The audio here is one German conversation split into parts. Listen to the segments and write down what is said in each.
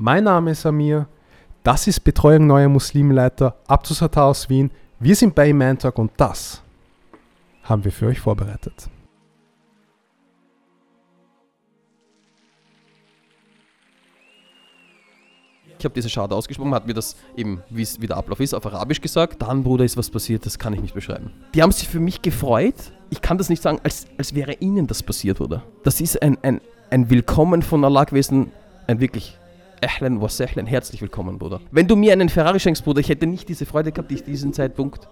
Mein Name ist Amir. Das ist Betreuung neuer Muslimleiter Abdus Hattar aus Wien. Wir sind bei Iman Talk und das haben wir für euch vorbereitet. Ich habe diese Schade ausgesprochen, hat mir das eben, wie der Ablauf ist, auf Arabisch gesagt. Dann, Bruder, ist was passiert, das kann ich nicht beschreiben. Die haben sich für mich gefreut. Ich kann das nicht sagen, als, als wäre ihnen das passiert, Bruder. Das ist ein, ein, ein Willkommen von Allah gewesen, ein wirklich Ahlan wa sahlan, herzlich willkommen, Bruder. Wenn du mir einen Ferrari schenkst, Bruder, ich hätte nicht diese Freude gehabt, die ich diesen Zeitpunkt,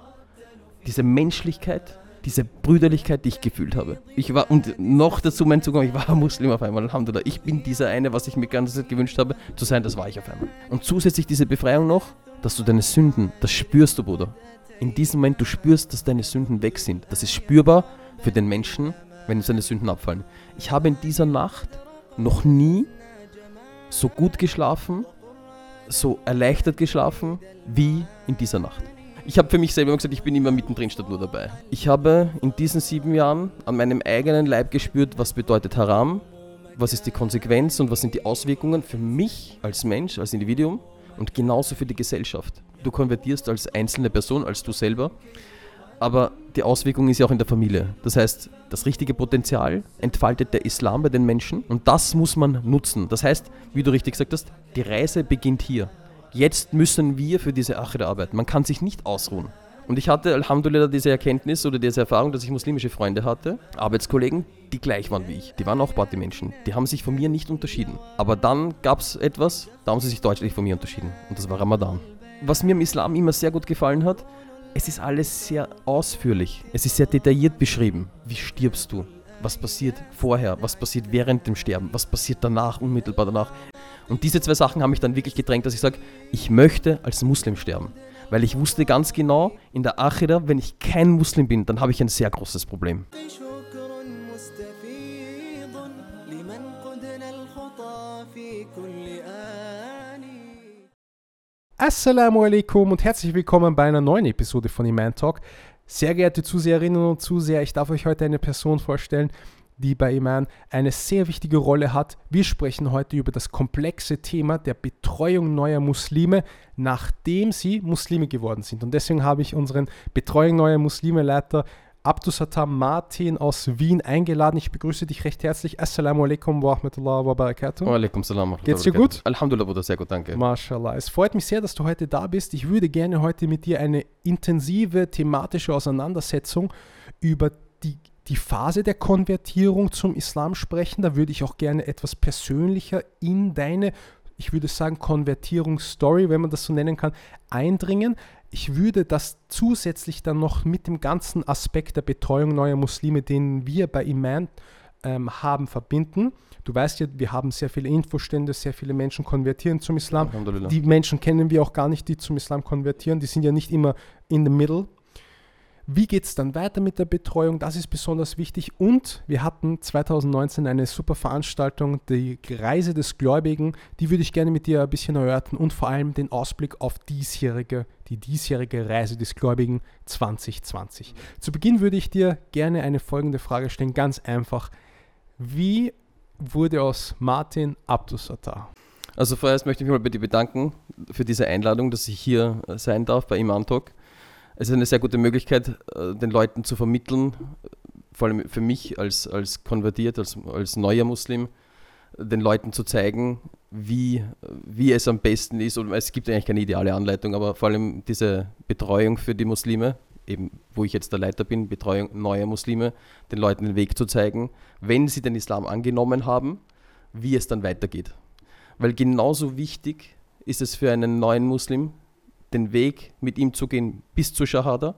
diese Menschlichkeit, diese Brüderlichkeit, die ich gefühlt habe. Ich war, und noch dazu mein Zugang, ich war Muslim auf einmal, Alhamdulillah. Ich bin dieser eine, was ich mir ganze Zeit gewünscht habe, zu sein, das war ich auf einmal. Und zusätzlich diese Befreiung noch, dass du deine Sünden, das spürst du, Bruder. In diesem Moment, du spürst, dass deine Sünden weg sind. Das ist spürbar für den Menschen, wenn seine Sünden abfallen. Ich habe in dieser Nacht noch nie so gut geschlafen, so erleichtert geschlafen wie in dieser Nacht. Ich habe für mich selber gesagt, ich bin immer mittendrin statt nur dabei. Ich habe in diesen sieben Jahren an meinem eigenen Leib gespürt, was bedeutet Haram, was ist die Konsequenz und was sind die Auswirkungen für mich als Mensch, als Individuum und genauso für die Gesellschaft. Du konvertierst als einzelne Person, als du selber, aber die Auswirkung ist ja auch in der Familie. Das heißt, das richtige Potenzial entfaltet der Islam bei den Menschen und das muss man nutzen. Das heißt, wie du richtig gesagt hast, die Reise beginnt hier jetzt müssen wir für diese Achre arbeiten. Man kann sich nicht ausruhen. Und ich hatte Alhamdulillah diese Erkenntnis oder diese Erfahrung, dass ich muslimische Freunde hatte, Arbeitskollegen, die gleich waren wie ich. Die waren auch Party-Menschen. Die haben sich von mir nicht unterschieden. Aber dann gab es etwas, da haben sie sich deutlich von mir unterschieden. Und das war Ramadan. Was mir im Islam immer sehr gut gefallen hat, es ist alles sehr ausführlich. Es ist sehr detailliert beschrieben. Wie stirbst du? Was passiert vorher? Was passiert während dem Sterben? Was passiert danach, unmittelbar danach? Und diese zwei Sachen haben mich dann wirklich gedrängt, dass ich sage, ich möchte als Muslim sterben. Weil ich wusste ganz genau, in der Achida, wenn ich kein Muslim bin, dann habe ich ein sehr großes Problem. Assalamu alaikum und herzlich willkommen bei einer neuen Episode von Iman Talk. Sehr geehrte Zuseherinnen und Zuseher, ich darf euch heute eine Person vorstellen, die bei Iman eine sehr wichtige Rolle hat. Wir sprechen heute über das komplexe Thema der Betreuung neuer Muslime, nachdem sie Muslime geworden sind. Und deswegen habe ich unseren Betreuung neuer Muslime Leiter Abdusatam Martin aus Wien eingeladen. Ich begrüße dich recht herzlich. Assalamu alaikum wa rahmatullahi wa barakatuh. Wa alaikum salam. Geht's dir gut? Alhamdulillah, Bruder, sehr gut, danke. MashaAllah. Es freut mich sehr, dass du heute da bist. Ich würde gerne heute mit dir eine intensive thematische Auseinandersetzung über die die Phase der Konvertierung zum Islam sprechen. Da würde ich auch gerne etwas persönlicher in deine, ich würde sagen, Konvertierungsstory, wenn man das so nennen kann, eindringen. Ich würde das zusätzlich dann noch mit dem ganzen Aspekt der Betreuung neuer Muslime, den wir bei Iman ähm, haben, verbinden. Du weißt ja, wir haben sehr viele Infostände, sehr viele Menschen konvertieren zum Islam. Die Menschen kennen wir auch gar nicht, die zum Islam konvertieren. Die sind ja nicht immer in the middle, wie geht es dann weiter mit der Betreuung? Das ist besonders wichtig. Und wir hatten 2019 eine super Veranstaltung, die Reise des Gläubigen. Die würde ich gerne mit dir ein bisschen erörtern und vor allem den Ausblick auf diesjährige, die diesjährige Reise des Gläubigen 2020. Zu Beginn würde ich dir gerne eine folgende Frage stellen, ganz einfach. Wie wurde aus Martin Abdusattar? Also vorerst möchte ich mich mal bei dir bedanken für diese Einladung, dass ich hier sein darf bei Imam Talk es ist eine sehr gute Möglichkeit, äh, den Leuten zu vermitteln, vor allem für mich als, als konvertiert, als, als neuer Muslim, den Leuten zu zeigen, wie, wie es am besten ist. Und es gibt eigentlich keine ideale Anleitung, aber vor allem diese Betreuung für die Muslime, eben wo ich jetzt der Leiter bin, Betreuung neuer Muslime, den Leuten den Weg zu zeigen, wenn sie den Islam angenommen haben, wie es dann weitergeht. Weil genauso wichtig ist es für einen neuen Muslim, den Weg mit ihm zu gehen bis zur Shahada.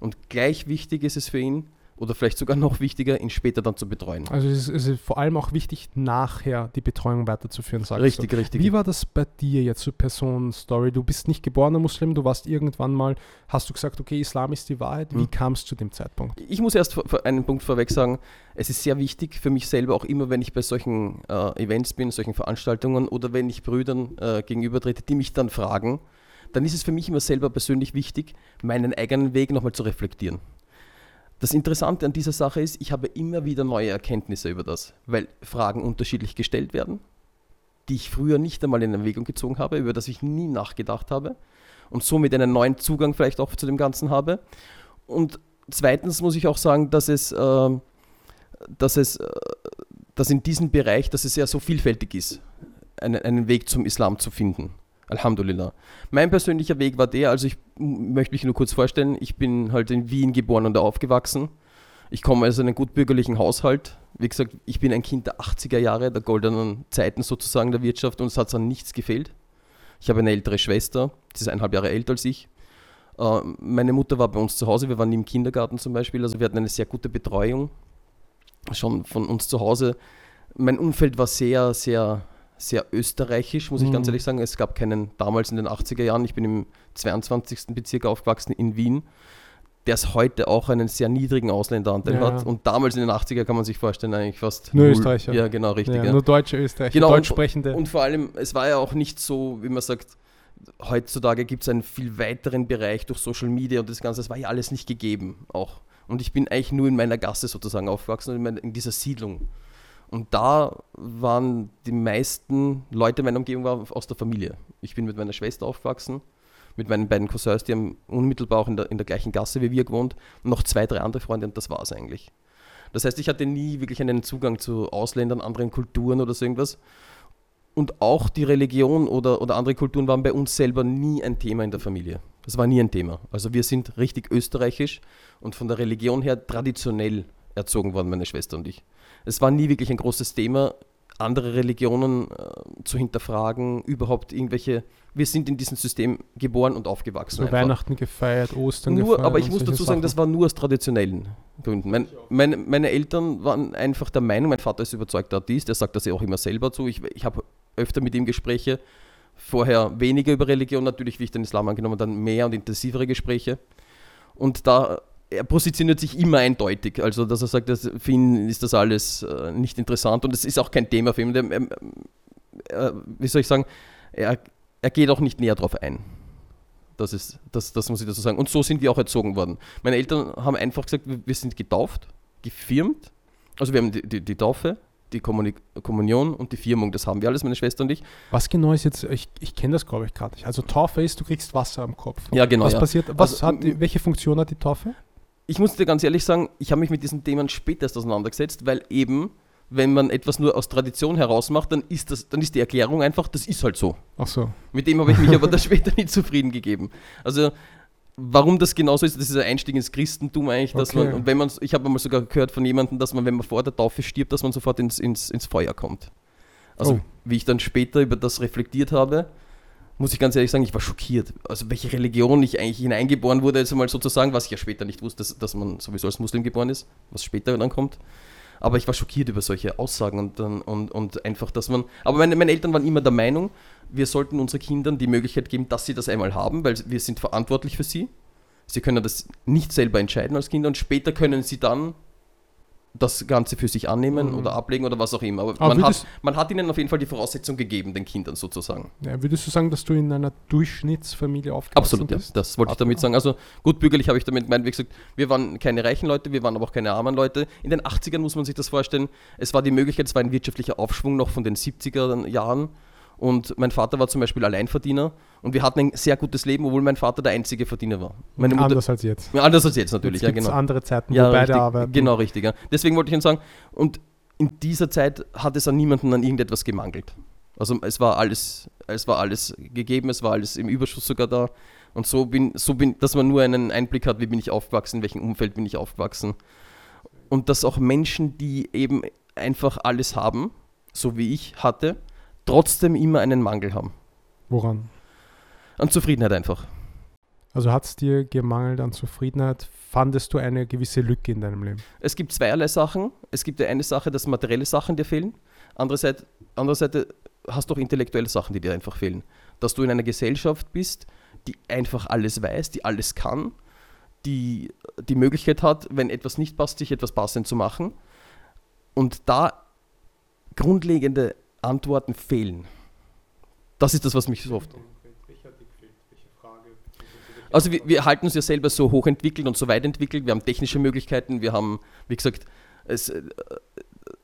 Und gleich wichtig ist es für ihn, oder vielleicht sogar noch wichtiger, ihn später dann zu betreuen. Also es ist, es ist vor allem auch wichtig, nachher die Betreuung weiterzuführen, sagst Richtig, du. richtig. Wie war das bei dir jetzt zur Personenstory? Du bist nicht geborener Muslim, du warst irgendwann mal, hast du gesagt, okay, Islam ist die Wahrheit. Wie hm. kam es zu dem Zeitpunkt? Ich muss erst einen Punkt vorweg sagen, es ist sehr wichtig für mich selber, auch immer, wenn ich bei solchen äh, Events bin, solchen Veranstaltungen oder wenn ich Brüdern äh, gegenübertrete, die mich dann fragen, dann ist es für mich immer selber persönlich wichtig, meinen eigenen Weg nochmal zu reflektieren. Das Interessante an dieser Sache ist, ich habe immer wieder neue Erkenntnisse über das, weil Fragen unterschiedlich gestellt werden. die ich früher nicht einmal in Erwägung gezogen habe, über das ich nie nachgedacht habe und somit einen neuen Zugang vielleicht auch zu dem Ganzen habe. Und zweitens muss ich auch sagen, dass es, äh, dass es äh, dass in diesem Bereich, dass es ja so vielfältig ist, einen, einen Weg zum Islam zu finden. Alhamdulillah. Mein persönlicher Weg war der, also ich möchte mich nur kurz vorstellen, ich bin halt in Wien geboren und aufgewachsen. Ich komme aus einem gutbürgerlichen Haushalt. Wie gesagt, ich bin ein Kind der 80er Jahre, der goldenen Zeiten sozusagen der Wirtschaft und es hat an nichts gefehlt. Ich habe eine ältere Schwester, die ist eineinhalb Jahre älter als ich. Äh, meine Mutter war bei uns zu Hause, wir waren nie im Kindergarten zum Beispiel, also wir hatten eine sehr gute Betreuung. Schon von uns zu Hause. Mein Umfeld war sehr, sehr, sehr österreichisch, muss ich ganz Mhm. ehrlich sagen. Es gab keinen, damals in den 80er Jahren, ich bin im 22. Bezirk aufgewachsen in Wien, der es heute auch einen sehr niedrigen Ausländeranteil Ja. hat. Und damals in den 80er kann man sich vorstellen, eigentlich fast. Nur null. Österreicher. Ja, genau, richtig. Ja, ja. Nur deutsche Österreicher, Genau, deutsch und-. Und vor allem, es war ja auch nicht so, wie man sagt, heutzutage gibt es einen viel weiteren Bereich durch Social Media und das Ganze, das war ja alles nicht gegeben auch. Und ich bin eigentlich nur in meiner Gasse sozusagen aufgewachsen, in, meiner- in dieser Siedlung. Und da waren die meisten Leute in meiner Umgebung waren aus der Familie. Ich bin mit meiner Schwester aufgewachsen, mit meinen beiden Cousins, die haben unmittelbar auch in der, in der gleichen Gasse wie wir gewohnt, und noch zwei, drei andere Freunde und das war es eigentlich. Das heißt, ich hatte nie wirklich einen Zugang zu Ausländern, anderen Kulturen oder so irgendwas. Und auch die Religion oder, oder andere Kulturen waren bei uns selber nie ein Thema in der Familie. Das war nie ein Thema. Also wir sind richtig österreichisch und von der Religion her traditionell erzogen worden, meine Schwester und ich. Es war nie wirklich ein großes Thema, andere Religionen äh, zu hinterfragen, überhaupt irgendwelche. Wir sind in diesem System geboren und aufgewachsen. so einfach. Weihnachten gefeiert, Ostern Nur, gefeiert. aber ich muss dazu sagen, Sachen. das war nur aus traditionellen Gründen. Mein, meine, meine Eltern waren einfach der Meinung, mein Vater ist überzeugter Atheist, er sagt das ja auch immer selber zu. Ich, ich habe öfter mit ihm Gespräche, vorher weniger über Religion, natürlich, wie ich den Islam angenommen habe, dann mehr und intensivere Gespräche. Und da, er positioniert sich immer eindeutig. Also, dass er sagt, dass für ihn ist das alles äh, nicht interessant und es ist auch kein Thema für ihn. Der, ähm, äh, wie soll ich sagen, er, er geht auch nicht näher drauf ein. Das, ist, das, das muss ich dazu sagen. Und so sind wir auch erzogen worden. Meine Eltern haben einfach gesagt, wir, sind getauft, gefirmt. Also wir haben die, die, die Taufe, die Kommuni Kommunion und die Firmung. Das haben wir alles, meine Schwester und ich. Was genau ist jetzt, ich, ich kenne das glaube ich gerade nicht. Also Taufe ist, du kriegst Wasser am Kopf. Ja, genau. was ja. passiert, was Also, hat welche Funktion hat die Taufe? Ich muss dir ganz ehrlich sagen, ich habe mich mit diesen Themen später erst auseinandergesetzt, weil eben, wenn man etwas nur aus Tradition heraus macht, dann ist, das, dann ist die Erklärung einfach, das ist halt so. Ach so. Mit dem habe ich mich aber dann später nicht zufrieden gegeben. Also, warum das genauso ist, das ist ein Einstieg ins Christentum eigentlich, dass Okay. man, und wenn man, ich habe mal sogar gehört von jemandem, dass man, wenn man vor der Taufe stirbt, dass man sofort ins, ins, ins Feuer kommt. Also, Oh. wie ich dann später über das reflektiert habe, muss ich ganz ehrlich sagen, ich war schockiert. Also, welche Religion ich eigentlich hineingeboren wurde, jetzt mal sozusagen, was ich ja später nicht wusste, dass, dass man sowieso als Muslim geboren ist, was später dann kommt. Aber ich war schockiert über solche Aussagen und, und, und einfach, dass man. Aber meine, meine Eltern waren immer der Meinung, wir sollten unseren Kindern die Möglichkeit geben, dass sie das einmal haben, weil wir sind verantwortlich für sie. Sie können das nicht selber entscheiden als Kinder und später können sie dann das Ganze für sich annehmen Mhm. oder ablegen oder was auch immer. Aber, Aber man, hat, man hat ihnen auf jeden Fall die Voraussetzung gegeben, den Kindern sozusagen. Ja, würdest du sagen, dass du in einer Durchschnittsfamilie aufgewachsen Absolut, ja. bist? Das wollte ich damit sagen. Also gut bürgerlich habe ich damit gemeint, wie gesagt, wir waren keine reichen Leute, wir waren aber auch keine armen Leute. In den 80ern muss man sich das vorstellen, es war die Möglichkeit, es war ein wirtschaftlicher Aufschwung noch von den 70er Jahren. Und mein Vater war zum Beispiel Alleinverdiener und wir hatten ein sehr gutes Leben, obwohl mein Vater der einzige Verdiener war. Meine Mutter, Anders als jetzt. Ja, anders als jetzt natürlich, Jetzt ja genau. andere Zeiten, Ja, wo beide richtig, arbeiten. Genau, richtig. Ja. Deswegen wollte ich Ihnen sagen, und in dieser Zeit hat es an niemanden an irgendetwas gemangelt. Also es war alles, es war alles gegeben, es war alles im Überschuss sogar da. Und so bin, so bin, dass man nur einen Einblick hat, wie bin ich aufgewachsen, in welchem Umfeld bin ich aufgewachsen. Und dass auch Menschen, die eben einfach alles haben, so wie ich hatte, trotzdem immer einen Mangel haben. Woran? An Zufriedenheit einfach. Also hat es dir gemangelt an Zufriedenheit? Fandest du eine gewisse Lücke in deinem Leben? Es gibt zweierlei Sachen. Es gibt eine Sache, dass materielle Sachen dir fehlen. Andere Seite, andere Seite hast du auch intellektuelle Sachen, die dir einfach fehlen. Dass du in einer Gesellschaft bist, die einfach alles weiß, die alles kann, die die Möglichkeit hat, wenn etwas nicht passt, sich etwas passend zu machen. Und da grundlegende Antworten fehlen. Das ist das, was mich so oft Also wir, wir halten uns ja selber so hochentwickelt und so weit entwickelt. Wir haben technische Möglichkeiten, wir haben, wie gesagt, es, äh,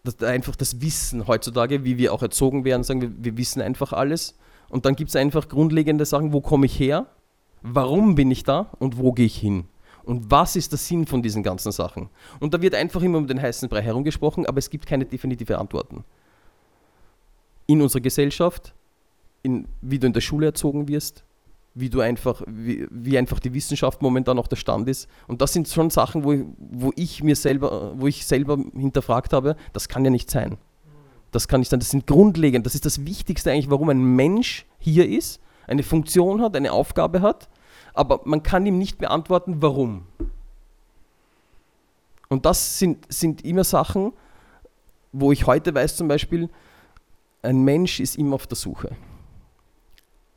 das, einfach das Wissen heutzutage, wie wir auch erzogen werden, sagen wir, wir wissen einfach alles. Und dann gibt es einfach grundlegende Sachen, wo komme ich her, warum bin ich da und wo gehe ich hin. Und was ist der Sinn von diesen ganzen Sachen? Und da wird einfach immer um den heißen Brei herumgesprochen, aber es gibt keine definitive Antworten. In unserer Gesellschaft, in, wie du in der Schule erzogen wirst, wie du einfach, wie, wie, einfach die Wissenschaft momentan auch der Stand ist. Und das sind schon Sachen, wo, wo ich mir selber, wo ich selber hinterfragt habe, das kann ja nicht sein. Das kann nicht sein. Das sind grundlegend, das ist das Wichtigste eigentlich, warum ein Mensch hier ist, eine Funktion hat, eine Aufgabe hat, aber man kann ihm nicht beantworten, warum. Und das sind, sind immer Sachen, wo ich heute weiß zum Beispiel, ein Mensch ist immer auf der Suche.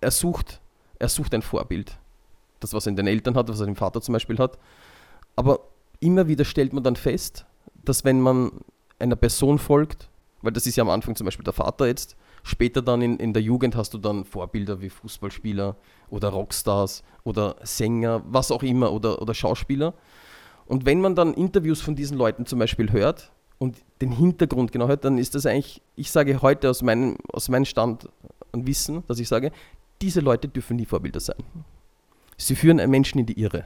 Er sucht er sucht ein Vorbild. Das, was er in den Eltern hat, was er im Vater zum Beispiel hat. Aber immer wieder stellt man dann fest, dass wenn man einer Person folgt, weil das ist ja am Anfang zum Beispiel der Vater jetzt, später dann in, in der Jugend hast du dann Vorbilder wie Fußballspieler oder Rockstars oder Sänger, was auch immer, oder, oder Schauspieler. Und wenn man dann Interviews von diesen Leuten zum Beispiel hört und den Hintergrund genau hört, dann ist das eigentlich, ich sage heute aus meinem, aus meinem Stand an Wissen, dass ich sage, diese Leute dürfen nie Vorbilder sein. Sie führen einen Menschen in die Irre.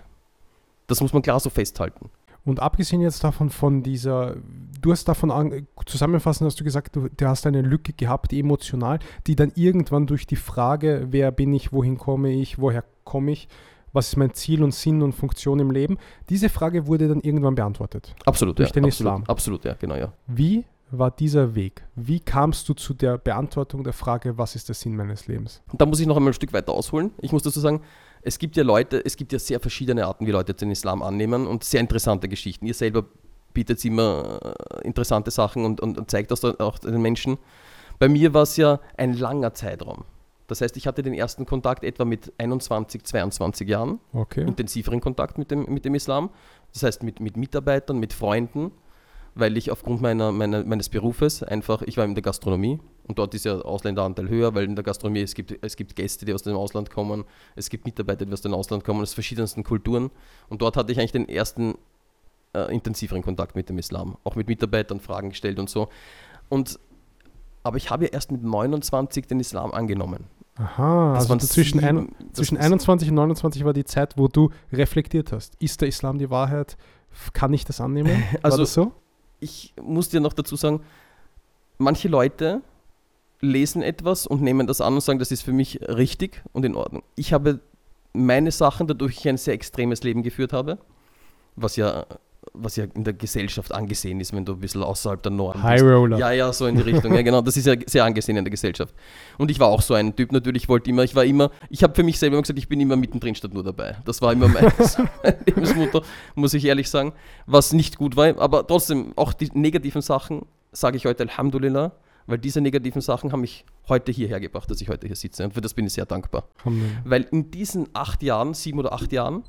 Das muss man klar so festhalten. Und abgesehen jetzt davon, von dieser, du hast davon an, zusammenfassend hast du gesagt, du, du, hast eine Lücke gehabt, emotional, die dann irgendwann durch die Frage, wer bin ich, wohin komme ich, woher komme ich, was ist mein Ziel und Sinn und Funktion im Leben, diese Frage wurde dann irgendwann beantwortet. Absolut, durch ja. den absolut, Islam. Absolut, ja, genau, ja. Wie war dieser Weg? Wie kamst du zu der Beantwortung der Frage, was ist der Sinn meines Lebens? Und da muss ich noch einmal ein Stück weiter ausholen. Ich muss dazu sagen, es gibt ja Leute, es gibt ja sehr verschiedene Arten, wie Leute den Islam annehmen und sehr interessante Geschichten. Ihr selber bietet immer äh, interessante Sachen und, und, und zeigt das auch den Menschen. Bei mir war es ja ein langer Zeitraum. Das heißt, ich hatte den ersten Kontakt etwa mit 21, 22 Jahren, okay. intensiveren Kontakt mit dem, mit dem Islam. Das heißt, mit, mit Mitarbeitern, mit Freunden weil ich aufgrund meiner, meiner, meines Berufes einfach, ich war in der Gastronomie und dort ist ja der Ausländeranteil höher, weil in der Gastronomie es gibt, es gibt Gäste, die aus dem Ausland kommen, es gibt Mitarbeiter, die aus dem Ausland kommen, aus verschiedensten Kulturen und dort hatte ich eigentlich den ersten äh, intensiveren Kontakt mit dem Islam, auch mit Mitarbeitern Fragen gestellt und so. Und, aber ich habe ja erst mit 29 den Islam angenommen. Aha, das also zwischen, sieben, ein, zwischen 21 und 29 war die Zeit, wo du reflektiert hast. Ist der Islam die Wahrheit? Kann ich das annehmen? War also, das so? ich muss dir noch dazu sagen, manche Leute lesen etwas und nehmen das an und sagen, das ist für mich richtig und in Ordnung. Ich habe meine Sachen, dadurch ich ein sehr extremes Leben geführt habe, was ja was ja in der Gesellschaft angesehen ist, wenn du ein bisschen außerhalb der Norm High bist. Roller. Ja, ja, so in die Richtung. ja, genau. Das ist ja sehr angesehen in der Gesellschaft. Und ich war auch so ein Typ natürlich, wollte immer, ich war immer, ich habe für mich selber gesagt, ich bin immer mittendrin statt nur dabei. Das war immer mein, mein Lebensmotto, muss ich ehrlich sagen, was nicht gut war. Aber trotzdem, auch die negativen Sachen sage ich heute Alhamdulillah, weil diese negativen Sachen haben mich heute hierher gebracht, dass ich heute hier sitze. Und für das bin ich sehr dankbar. Amen. Weil in diesen acht Jahren, sieben oder acht Jahren,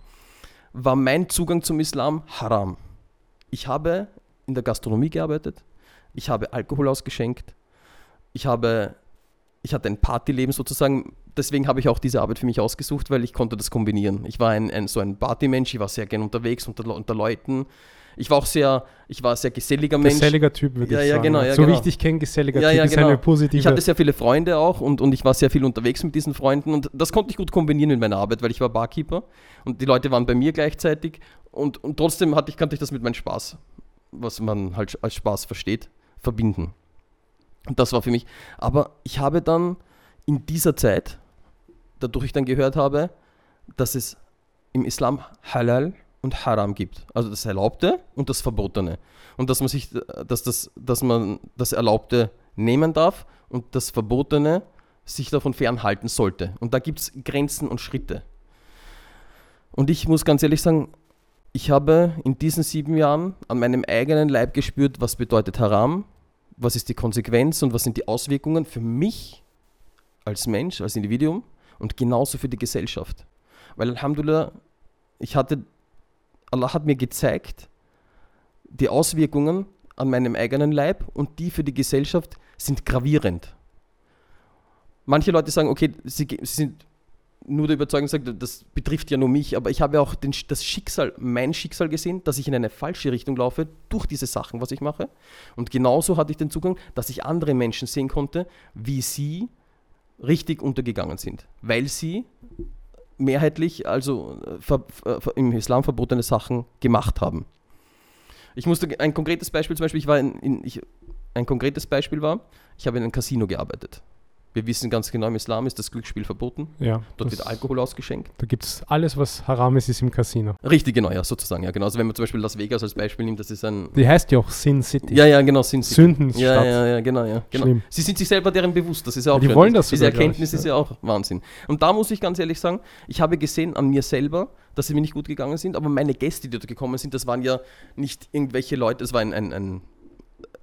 war mein Zugang zum Islam haram. Ich habe in der Gastronomie gearbeitet, ich habe Alkohol ausgeschenkt, ich habe ich hatte ein Partyleben sozusagen. Deswegen habe ich auch diese Arbeit für mich ausgesucht, weil ich konnte das kombinieren. Ich war ein, ein so ein Partymensch, ich war sehr gern unterwegs unter, unter Leuten. Ich war auch sehr, ich war ein sehr geselliger Mensch. Geselliger Typ, würde ja, ich ja, sagen. Genau, ja, so genau. wie ich dich kenne, geselliger ja, Typ ja, ist genau. eine positive... Ich hatte sehr viele Freunde auch und, und ich war sehr viel unterwegs mit diesen Freunden und das konnte ich gut kombinieren mit meiner Arbeit, weil ich war Barkeeper und die Leute waren bei mir gleichzeitig und, und trotzdem hatte ich, kannte ich das mit meinem Spaß, was man halt als Spaß versteht, verbinden. Und das war für mich. Aber ich habe dann in dieser Zeit, dadurch ich dann gehört habe, dass es im Islam Halal und Haram gibt. Also das Erlaubte und das Verbotene. Und dass man sich, dass das, dass man das Erlaubte nehmen darf und das Verbotene sich davon fernhalten sollte. Und da gibt es Grenzen und Schritte. Und ich muss ganz ehrlich sagen, ich habe in diesen sieben Jahren an meinem eigenen Leib gespürt, was bedeutet Haram, was ist die Konsequenz und was sind die Auswirkungen für mich als Mensch, als Individuum und genauso für die Gesellschaft. Weil Alhamdulillah, ich hatte Allah hat mir gezeigt, die Auswirkungen an meinem eigenen Leib und die für die Gesellschaft sind gravierend. Manche Leute sagen, okay, sie, sie sind nur der Überzeugung gesagt, das betrifft ja nur mich, aber ich habe auch den, das Schicksal, mein Schicksal gesehen, dass ich in eine falsche Richtung laufe durch diese Sachen, was ich mache. Und genauso hatte ich den Zugang, dass ich andere Menschen sehen konnte, wie sie richtig untergegangen sind, weil sie mehrheitlich, also äh, im Islam verbotene Sachen gemacht haben. Ich musste ein konkretes Beispiel, zum Beispiel, ich war in, in ich, ein konkretes Beispiel war, ich habe in einem Casino gearbeitet. Wir wissen ganz genau, im Islam ist das Glücksspiel verboten. Ja, Dort wird Alkohol ausgeschenkt. Da gibt es alles, was haram ist, ist im Casino. Richtig, genau, ja, sozusagen. Ja, genau. Also wenn man zum Beispiel Las Vegas als Beispiel nimmt, das ist ein. Die heißt ja auch Sin City. Ja, ja, genau, Sin City. Sündenstadt. Ja, ja, ja, genau, ja. Genau. Schlimm. Sie sind sich selber deren bewusst, das ist ja auch Die schön. wollen das Diese sogar, Erkenntnis ich, ist ja auch Wahnsinn. Und da muss ich ganz ehrlich sagen, ich habe gesehen an mir selber, dass sie mir nicht gut gegangen sind, aber meine Gäste, die dort gekommen sind, das waren ja nicht irgendwelche Leute, das war ein, ein, ein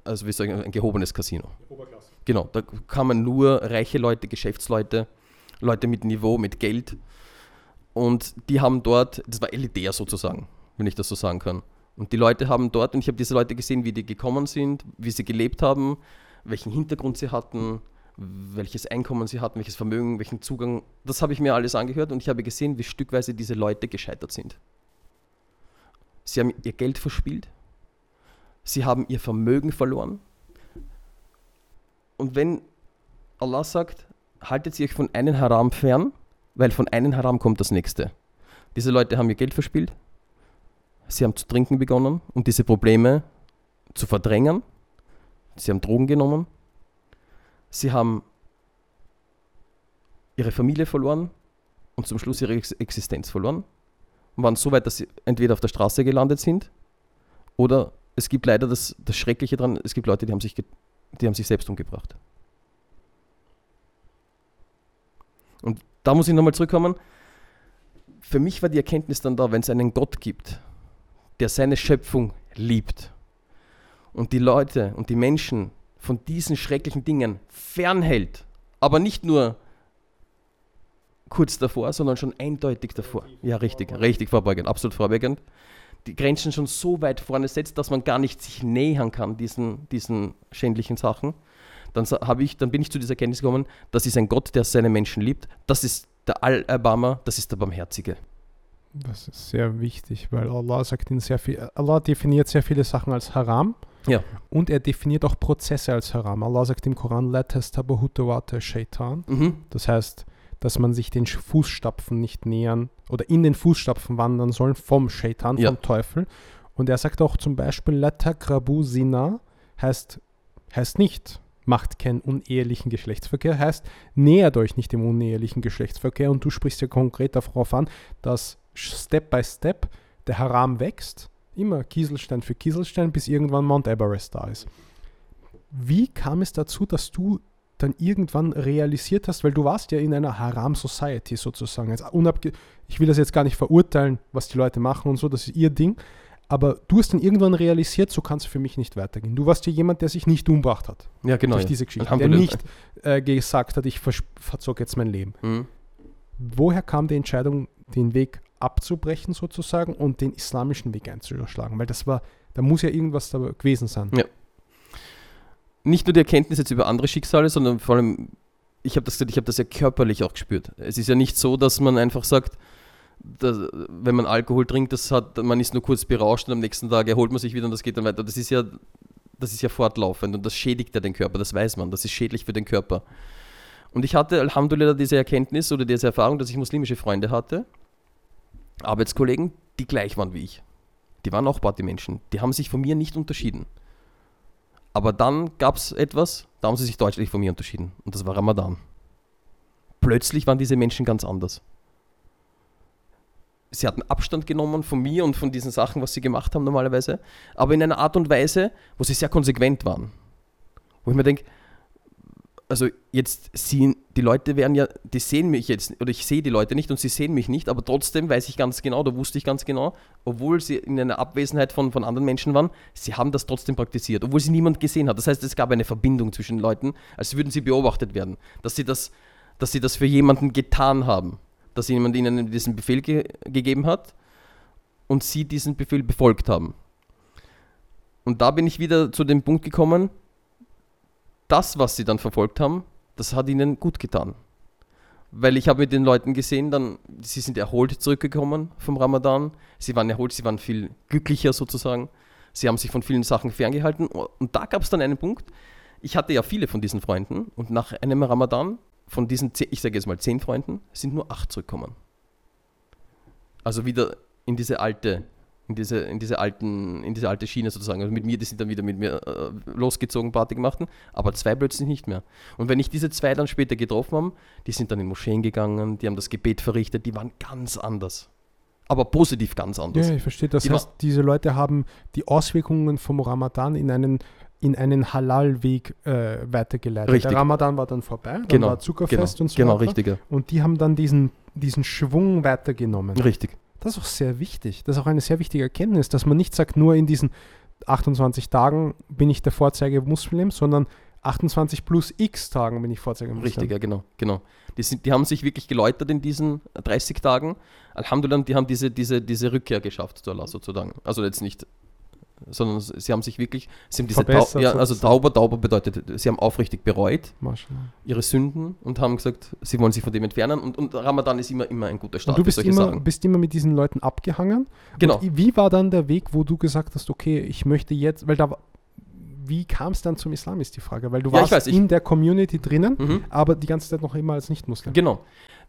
also wie sagen, ein gehobenes Casino. Genau, da kamen nur reiche Leute, Geschäftsleute, Leute mit Niveau, mit Geld. Und die haben dort, das war elitär sozusagen, wenn ich das so sagen kann. Und die Leute haben dort, und ich habe diese Leute gesehen, wie die gekommen sind, wie sie gelebt haben, welchen Hintergrund sie hatten, welches Einkommen sie hatten, welches Vermögen, welchen Zugang. Das habe ich mir alles angehört und ich habe gesehen, wie stückweise diese Leute gescheitert sind. Sie haben ihr Geld verspielt, sie haben ihr Vermögen verloren. Und wenn Allah sagt, haltet sie euch von einem Haram fern, weil von einem Haram kommt das nächste. Diese Leute haben ihr Geld verspielt, sie haben zu trinken begonnen, um diese Probleme zu verdrängen. Sie haben Drogen genommen, sie haben ihre Familie verloren und zum Schluss ihre Ex Existenz verloren und waren so weit, dass sie entweder auf der Straße gelandet sind oder es gibt leider das, das Schreckliche dran, es gibt Leute, die haben, sich die haben sich selbst umgebracht. Und da muss ich nochmal zurückkommen. Für mich war die Erkenntnis dann da, wenn es einen Gott gibt, der seine Schöpfung liebt und die Leute und die Menschen von diesen schrecklichen Dingen fernhält, aber nicht nur kurz davor, sondern schon eindeutig davor. Ja, richtig, richtig vorbeugend, absolut vorbeugend. Die Grenzen schon so weit vorne setzt, dass man gar nicht sich nähern kann diesen, diesen schändlichen Sachen. Dann, habe ich, dann bin ich zu dieser Erkenntnis gekommen, das ist ein Gott, der seine Menschen liebt. Das ist der Allerbarmer, das ist der Barmherzige. Das ist sehr wichtig, weil Allah sagt in sehr viel, Allah definiert sehr viele Sachen als Haram. Ja. Und er definiert auch Prozesse als Haram. Allah sagt im Koran, La tastabahutuwate shaitan. Mhm. Das heißt, dass man sich den Fußstapfen nicht nähern oder in den Fußstapfen wandern soll vom Shaitan, Ja. vom Teufel. Und er sagt auch zum Beispiel, La takrabu zina heißt, heißt nicht, macht keinen unehelichen Geschlechtsverkehr, heißt, nähert euch nicht dem unehelichen Geschlechtsverkehr. Und du sprichst ja konkret darauf an, dass Step by Step der Haram wächst, immer Kieselstein für Kieselstein, bis irgendwann Mount Everest da ist. Wie kam es dazu, dass du dann irgendwann realisiert hast, weil du warst ja in einer Haram-Society sozusagen. Unabge ich will das jetzt gar nicht verurteilen, was die Leute machen und so, das ist ihr Ding, aber du hast dann irgendwann realisiert, so kann es für mich nicht weitergehen. Du warst ja jemand, der sich nicht umgebracht hat Ja, genau. durch ja. diese Geschichte, der nicht äh, gesagt hat, ich verzog jetzt mein Leben. Mhm. Woher kam die Entscheidung, den Weg abzubrechen sozusagen und den islamischen Weg einzuschlagen? Weil das war, da muss ja irgendwas da gewesen sein. Ja. Nicht nur die Erkenntnis jetzt über andere Schicksale, sondern vor allem, ich habe das gesagt, ich habe das ja körperlich auch gespürt. Es ist ja nicht so, dass man einfach sagt, dass, wenn man Alkohol trinkt, das hat, man ist nur kurz berauscht und am nächsten Tag erholt man sich wieder und das geht dann weiter. Das ist ja, das ist ja fortlaufend und das schädigt ja den Körper, das weiß man, das ist schädlich für den Körper. Und ich hatte Alhamdulillah diese Erkenntnis oder diese Erfahrung, dass ich muslimische Freunde hatte, Arbeitskollegen, die gleich waren wie ich. Die waren auch Partymenschen. Die haben sich von mir nicht unterschieden. Aber dann gab es etwas, da haben sie sich deutlich von mir unterschieden. Und das war Ramadan. Plötzlich waren diese Menschen ganz anders. Sie hatten Abstand genommen von mir und von diesen Sachen, was sie gemacht haben normalerweise, aber in einer Art und Weise, wo sie sehr konsequent waren. Wo ich mir denke, also jetzt sehen, die Leute werden ja, die sehen mich jetzt, oder ich sehe die Leute nicht und sie sehen mich nicht, aber trotzdem weiß ich ganz genau, da wusste ich ganz genau, obwohl sie in einer Abwesenheit von, von anderen Menschen waren, sie haben das trotzdem praktiziert, obwohl sie niemand gesehen hat. Das heißt, es gab eine Verbindung zwischen den Leuten, als würden sie beobachtet werden, dass sie das, dass sie das für jemanden getan haben, dass jemand ihnen diesen Befehl ge gegeben hat und sie diesen Befehl befolgt haben. Und da bin ich wieder zu dem Punkt gekommen, das, was sie dann verfolgt haben, das hat ihnen gut getan. weil ich habe mit den Leuten gesehen, dann, sie sind erholt zurückgekommen vom Ramadan. Sie waren erholt, sie waren viel glücklicher sozusagen. Sie haben sich von vielen Sachen ferngehalten. Und da gab es dann einen Punkt. Ich hatte ja viele von diesen Freunden und nach einem Ramadan, von diesen, ich sage jetzt mal zehn Freunden, sind nur acht zurückgekommen. Also wieder in diese alte in diese, in diese alten, in diese alte Schiene sozusagen. Also mit mir, die sind dann wieder mit mir äh, losgezogen, Party gemacht, aber zwei plötzlich nicht mehr. Und wenn ich diese zwei dann später getroffen habe, die sind dann in Moscheen gegangen, die haben das Gebet verrichtet, die waren ganz anders. Aber positiv ganz anders. Ja, ich verstehe. Das die heißt, diese Leute haben die Auswirkungen vom Ramadan in einen in einen Halal-Weg äh, weitergeleitet. Richtig. Der Ramadan war dann vorbei, dann genau. war Zuckerfest genau. und so genau, weiter. Richtig, ja. Und die haben dann diesen, diesen Schwung weitergenommen. Richtig. Das ist auch sehr wichtig. Das ist auch eine sehr wichtige Erkenntnis, dass man nicht sagt, nur in diesen 28 Tagen bin ich der Vorzeige Muslim, sondern 28 plus x Tagen bin ich Vorzeige Muslim. Richtig, ja, genau. genau. Die, sind, die haben sich wirklich geläutert in diesen 30 Tagen. Alhamdulillah, die haben diese, diese, diese Rückkehr geschafft zu Allah sozusagen. Also jetzt nicht sondern sie haben sich wirklich, sie haben diese Tau ja, also Tauber, Tauber bedeutet, sie haben aufrichtig bereut ihre Sünden und haben gesagt, sie wollen sich von dem entfernen und, und Ramadan ist immer, immer ein guter Start. Und du bist immer, sagen. bist immer mit diesen Leuten abgehangen. Genau. Und wie war dann der Weg, wo du gesagt hast, okay, ich möchte jetzt, weil da wie kam es dann zum Islam, ist die Frage, weil du ja, warst weiß, in der Community drinnen, mhm. aber die ganze Zeit noch immer als Nicht-Muslim. Genau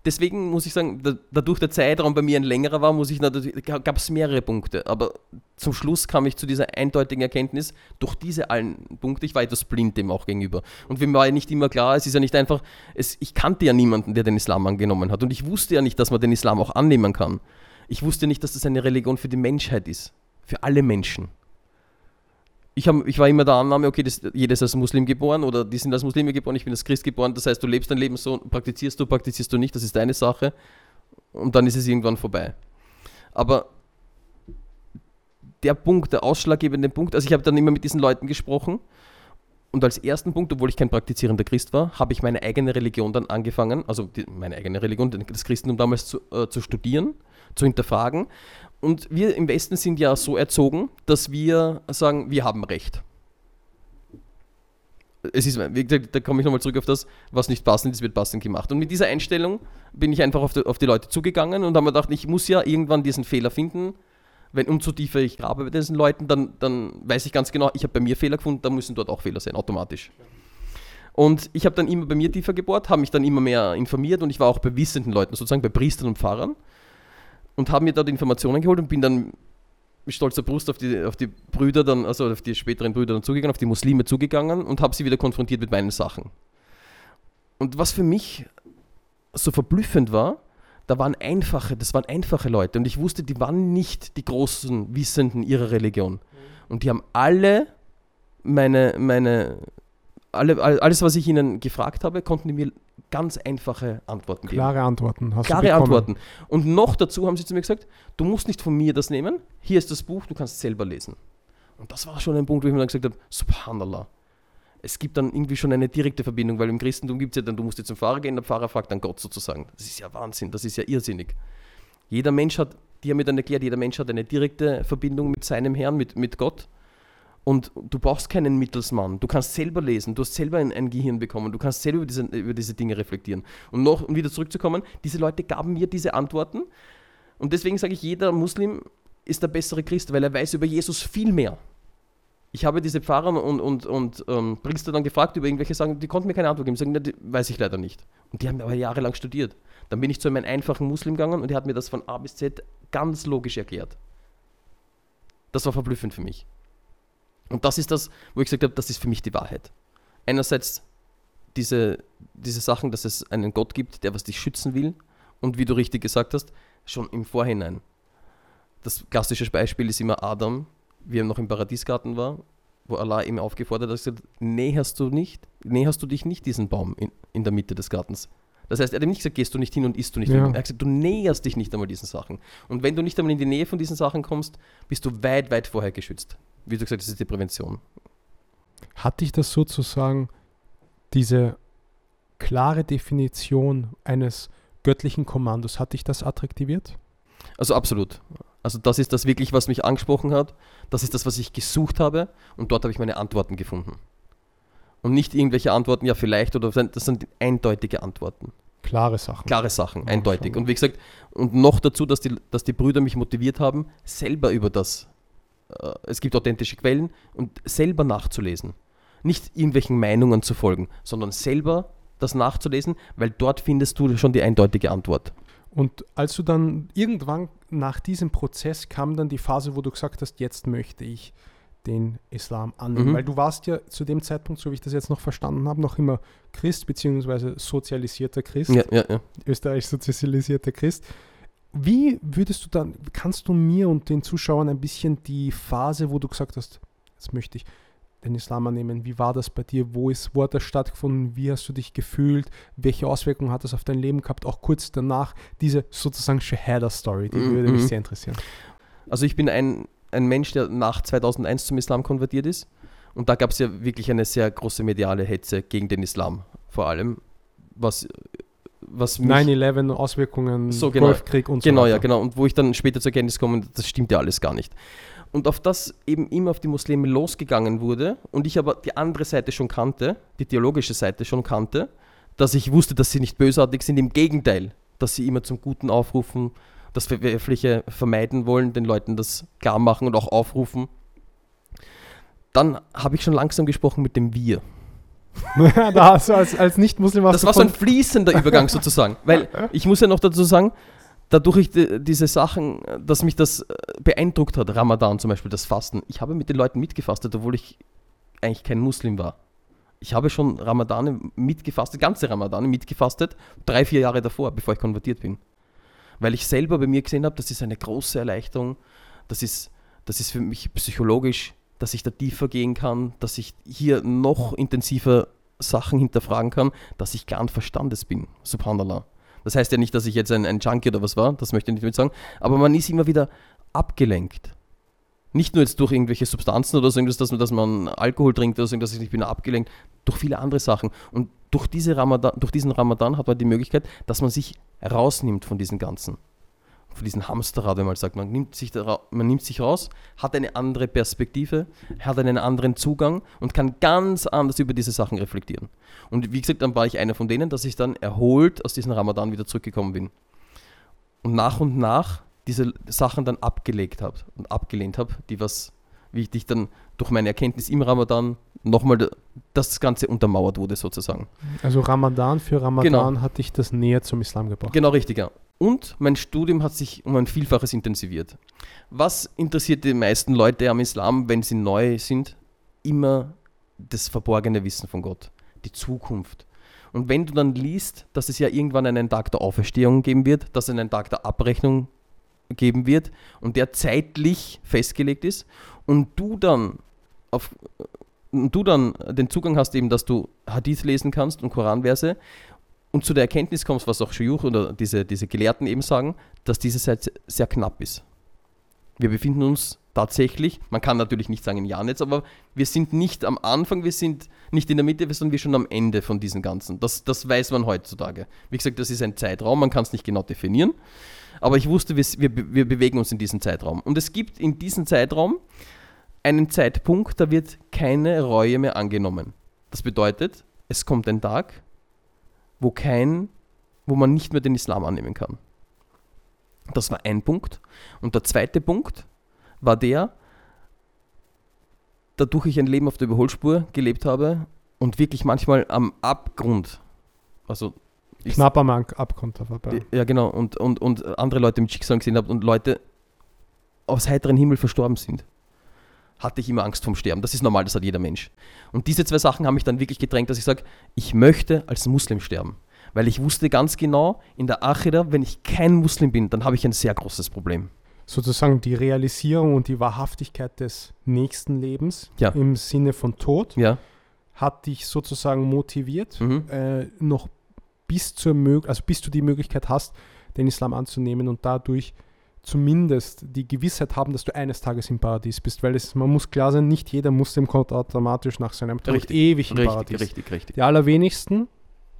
deswegen muss ich sagen, da, dadurch der Zeitraum bei mir ein längerer war, muss ich gab es mehrere Punkte. Aber zum Schluss kam ich zu dieser eindeutigen Erkenntnis, durch diese allen Punkte, ich war etwas blind dem auch gegenüber. Und mir war ja nicht immer klar, es ist ja nicht einfach, es, ich kannte ja niemanden, der den Islam angenommen hat. Und ich wusste ja nicht, dass man den Islam auch annehmen kann. Ich wusste nicht, dass das eine Religion für die Menschheit ist. Für alle Menschen ich, hab, ich war immer der Annahme, okay, das, jeder ist als Muslim geboren oder die sind als Muslime geboren, ich bin als Christ geboren. Das heißt, du lebst dein Leben so, praktizierst du, praktizierst du nicht, das ist deine Sache und dann ist es irgendwann vorbei. Aber der Punkt, der ausschlaggebende Punkt, also ich habe dann immer mit diesen Leuten gesprochen und als ersten Punkt, obwohl ich kein praktizierender Christ war, habe ich meine eigene Religion dann angefangen, also die, meine eigene Religion, das Christentum damals zu, äh, zu studieren, zu hinterfragen und wir im Westen sind ja so erzogen, dass wir sagen, wir haben Recht. Es ist, da komme ich nochmal zurück auf das, was nicht passend ist, wird passend gemacht. Und mit dieser Einstellung bin ich einfach auf die, auf die Leute zugegangen und habe mir gedacht, ich muss ja irgendwann diesen Fehler finden. Wenn umso tiefer ich grabe bei diesen Leuten, dann, dann weiß ich ganz genau, ich habe bei mir Fehler gefunden, da müssen dort auch Fehler sein, automatisch. Und ich habe dann immer bei mir tiefer gebohrt, habe mich dann immer mehr informiert und ich war auch bei wissenden Leuten, sozusagen bei Priestern und Pfarrern und habe mir dort Informationen geholt und bin dann mit stolzer Brust auf die, auf die Brüder dann, also auf die späteren Brüder dann zugegangen, auf die Muslime zugegangen und habe sie wieder konfrontiert mit meinen Sachen. Und was für mich so verblüffend war, da waren einfache, das waren einfache Leute und ich wusste, die waren nicht die großen Wissenden ihrer Religion. Und die haben alle meine, meine, alle, alles, was ich ihnen gefragt habe, konnten die mir ganz einfache Antworten geben. Klare Antworten. Hast Klare Antworten. Und noch dazu haben sie zu mir gesagt, du musst nicht von mir das nehmen, hier ist das Buch, du kannst es selber lesen. Und das war schon ein Punkt, wo ich mir dann gesagt habe, subhanallah. Es gibt dann irgendwie schon eine direkte Verbindung, weil im Christentum gibt es ja dann, du musst jetzt zum Pfarrer gehen, der Pfarrer fragt dann Gott sozusagen. Das ist ja Wahnsinn, das ist ja irrsinnig. Jeder Mensch hat, die haben mir dann erklärt, jeder Mensch hat eine direkte Verbindung mit seinem Herrn, mit, mit Gott. Und du brauchst keinen Mittelsmann. Du kannst selber lesen, du hast selber ein, ein Gehirn bekommen, du kannst selber über diese, über diese Dinge reflektieren. Und noch, um wieder zurückzukommen, diese Leute gaben mir diese Antworten. Und deswegen sage ich, jeder Muslim ist der bessere Christ, weil er weiß über Jesus viel mehr. Ich habe diese Pfarrer und, und, und ähm, Priester dann gefragt über irgendwelche Sachen, die konnten mir keine Antwort geben. Sagen, ne, weiß ich leider nicht. Und die haben aber jahrelang studiert. Dann bin ich zu einem einfachen Muslim gegangen und der hat mir das von A bis Z ganz logisch erklärt. Das war verblüffend für mich. Und das ist das, wo ich gesagt habe, das ist für mich die Wahrheit. Einerseits diese, diese Sachen, dass es einen Gott gibt, der was dich schützen will. Und wie du richtig gesagt hast, schon im Vorhinein. Das klassische Beispiel ist immer Adam, wie er noch im Paradiesgarten war, wo Allah ihm aufgefordert hat, gesagt, näherst du nicht, näherst du dich nicht diesen Baum in, in der Mitte des Gartens. Das heißt, er hat ihm nicht gesagt, gehst du nicht hin und isst du nicht. Ja. Er hat gesagt, du näherst dich nicht einmal diesen Sachen. Und wenn du nicht einmal in die Nähe von diesen Sachen kommst, bist du weit, weit vorher geschützt wie du gesagt hast, das ist die Prävention. Hat dich das sozusagen diese klare Definition eines göttlichen Kommandos, hat dich das attraktiviert? Also absolut. Also das ist das wirklich, was mich angesprochen hat. Das ist das, was ich gesucht habe und dort habe ich meine Antworten gefunden. Und nicht irgendwelche Antworten, ja vielleicht, oder das sind eindeutige Antworten. Klare Sachen. Klare Sachen, eindeutig. Und wie gesagt, und noch dazu, dass die, dass die Brüder mich motiviert haben, selber über das, es gibt authentische Quellen, und selber nachzulesen. Nicht irgendwelchen Meinungen zu folgen, sondern selber das nachzulesen, weil dort findest du schon die eindeutige Antwort. Und als du dann irgendwann nach diesem Prozess kam dann die Phase, wo du gesagt hast, jetzt möchte ich den Islam annehmen. Mhm. Weil du warst ja zu dem Zeitpunkt, so wie ich das jetzt noch verstanden habe, noch immer Christ beziehungsweise sozialisierter Christ, Ja, ja, ja. österreichisch sozialisierter Christ. Wie würdest du dann, kannst du mir und den Zuschauern ein bisschen die Phase, wo du gesagt hast, jetzt möchte ich den Islam annehmen, wie war das bei dir, wo ist, wo hat das stattgefunden, wie hast du dich gefühlt, welche Auswirkungen hat das auf dein Leben gehabt, auch kurz danach, diese sozusagen Shahada-Story, die Mhm, würde mich sehr interessieren. Also ich bin ein, ein Mensch, der nach 2001 zum Islam konvertiert ist. Und da gab es ja wirklich eine sehr große mediale Hetze gegen den Islam, vor allem. Was, was mich- 9-11, Auswirkungen, So, genau. Golfkrieg und so Genau, weiter. ja, genau. Und wo ich dann später zur Kenntnis komme, das stimmt ja alles gar nicht. Und auf das eben immer auf die Muslime losgegangen wurde und ich aber die andere Seite schon kannte, die theologische Seite schon kannte, dass ich wusste, dass sie nicht bösartig sind, im Gegenteil, dass sie immer zum Guten aufrufen, das Verwerfliche vermeiden wollen, den Leuten das klar machen und auch aufrufen. Dann habe ich schon langsam gesprochen mit dem Wir. da hast du als, als Nicht-Muslim Das war so ein fließender Übergang sozusagen. Weil ich muss ja noch dazu sagen, dadurch ich die, diese Sachen, dass mich das äh, beeindruckt hat, Ramadan zum Beispiel, das Fasten. Ich habe mit den Leuten mitgefastet, obwohl ich eigentlich kein Muslim war. Ich habe schon Ramadane mitgefastet, ganze Ramadane mitgefastet, drei, vier Jahre davor, bevor ich konvertiert bin. Weil ich selber bei mir gesehen habe, das ist eine große Erleichterung, das ist, das ist für mich psychologisch, dass ich da tiefer gehen kann, dass ich hier noch intensiver Sachen hinterfragen kann, dass ich klaren Verstandes bin. Subhanallah. Das heißt ja nicht, dass ich jetzt ein, ein Junkie oder was war, das möchte ich nicht damit sagen, aber man ist immer wieder abgelenkt. Nicht nur jetzt durch irgendwelche Substanzen oder so, irgendwas, dass man, dass man Alkohol trinkt oder so, ich, ich bin abgelenkt, durch viele andere Sachen. Und durch, diese Ramadan, durch diesen Ramadan hat man die Möglichkeit, dass man sich rausnimmt von diesen ganzen, von diesem Hamsterrad, wenn man sagt, man nimmt, sich da, man nimmt sich raus, hat eine andere Perspektive, hat einen anderen Zugang und kann ganz anders über diese Sachen reflektieren. Und wie gesagt, dann war ich einer von denen, dass ich dann erholt aus diesem Ramadan wieder zurückgekommen bin. Und nach und nach diese Sachen dann abgelegt habe und abgelehnt habe, die was, wie ich dich dann durch meine Erkenntnis im Ramadan nochmal da- das Ganze untermauert wurde sozusagen. Also Ramadan für Ramadan Genau. hat dich das näher zum Islam gebracht. Genau richtig, ja. Und mein Studium hat sich um ein Vielfaches intensiviert. Was interessiert die meisten Leute am Islam, wenn sie neu sind? Immer das verborgene Wissen von Gott, die Zukunft. Und wenn du dann liest, dass es ja irgendwann einen Tag der Auferstehung geben wird, dass es einen Tag der Abrechnung geben wird und der zeitlich festgelegt ist und du dann auf und du dann den Zugang hast eben, dass du Hadith lesen kannst und Koranverse und zu der Erkenntnis kommst, was auch Shuyuch oder diese, diese Gelehrten eben sagen, dass diese Zeit sehr knapp ist. Wir befinden uns tatsächlich, man kann natürlich nicht sagen im Jahr aber wir sind nicht am Anfang, wir sind nicht in der Mitte, sondern wir schon am Ende von diesen Ganzen. Das, das weiß man heutzutage. Wie gesagt, das ist ein Zeitraum, man kann es nicht genau definieren, aber ich wusste, wir, wir, wir bewegen uns in diesem Zeitraum. Und es gibt in diesem Zeitraum einen Zeitpunkt, da wird keine Reue mehr angenommen. Das bedeutet, es kommt ein Tag, wo kein, wo man nicht mehr den Islam annehmen kann. Das war ein Punkt. Und der zweite Punkt war der, dadurch ich ein Leben auf der Überholspur gelebt habe und wirklich manchmal am Abgrund, also ich- Knapp am Abgrund da vorbei. ja, genau. Und, und, und andere Leute mit Schicksal gesehen habe und Leute aus heiteren Himmel verstorben sind, hatte ich immer Angst vom Sterben. Das ist normal, das hat jeder Mensch. Und diese zwei Sachen haben mich dann wirklich gedrängt, dass ich sage, ich möchte als Muslim sterben. Weil ich wusste ganz genau, in der Achira, wenn ich kein Muslim bin, dann habe ich ein sehr großes Problem. Sozusagen die Realisierung und die Wahrhaftigkeit des nächsten Lebens Ja. im Sinne von Tod Ja. hat dich sozusagen motiviert, Mhm. äh, noch bis zur also bis du die Möglichkeit hast, den Islam anzunehmen und dadurch zumindest die Gewissheit haben, dass du eines Tages im Paradies bist, weil es, man muss klar sein, nicht jeder Muslim kommt automatisch nach seinem Tod Richtig, ewig im Richtig, Paradies. richtig, richtig. Die allerwenigsten,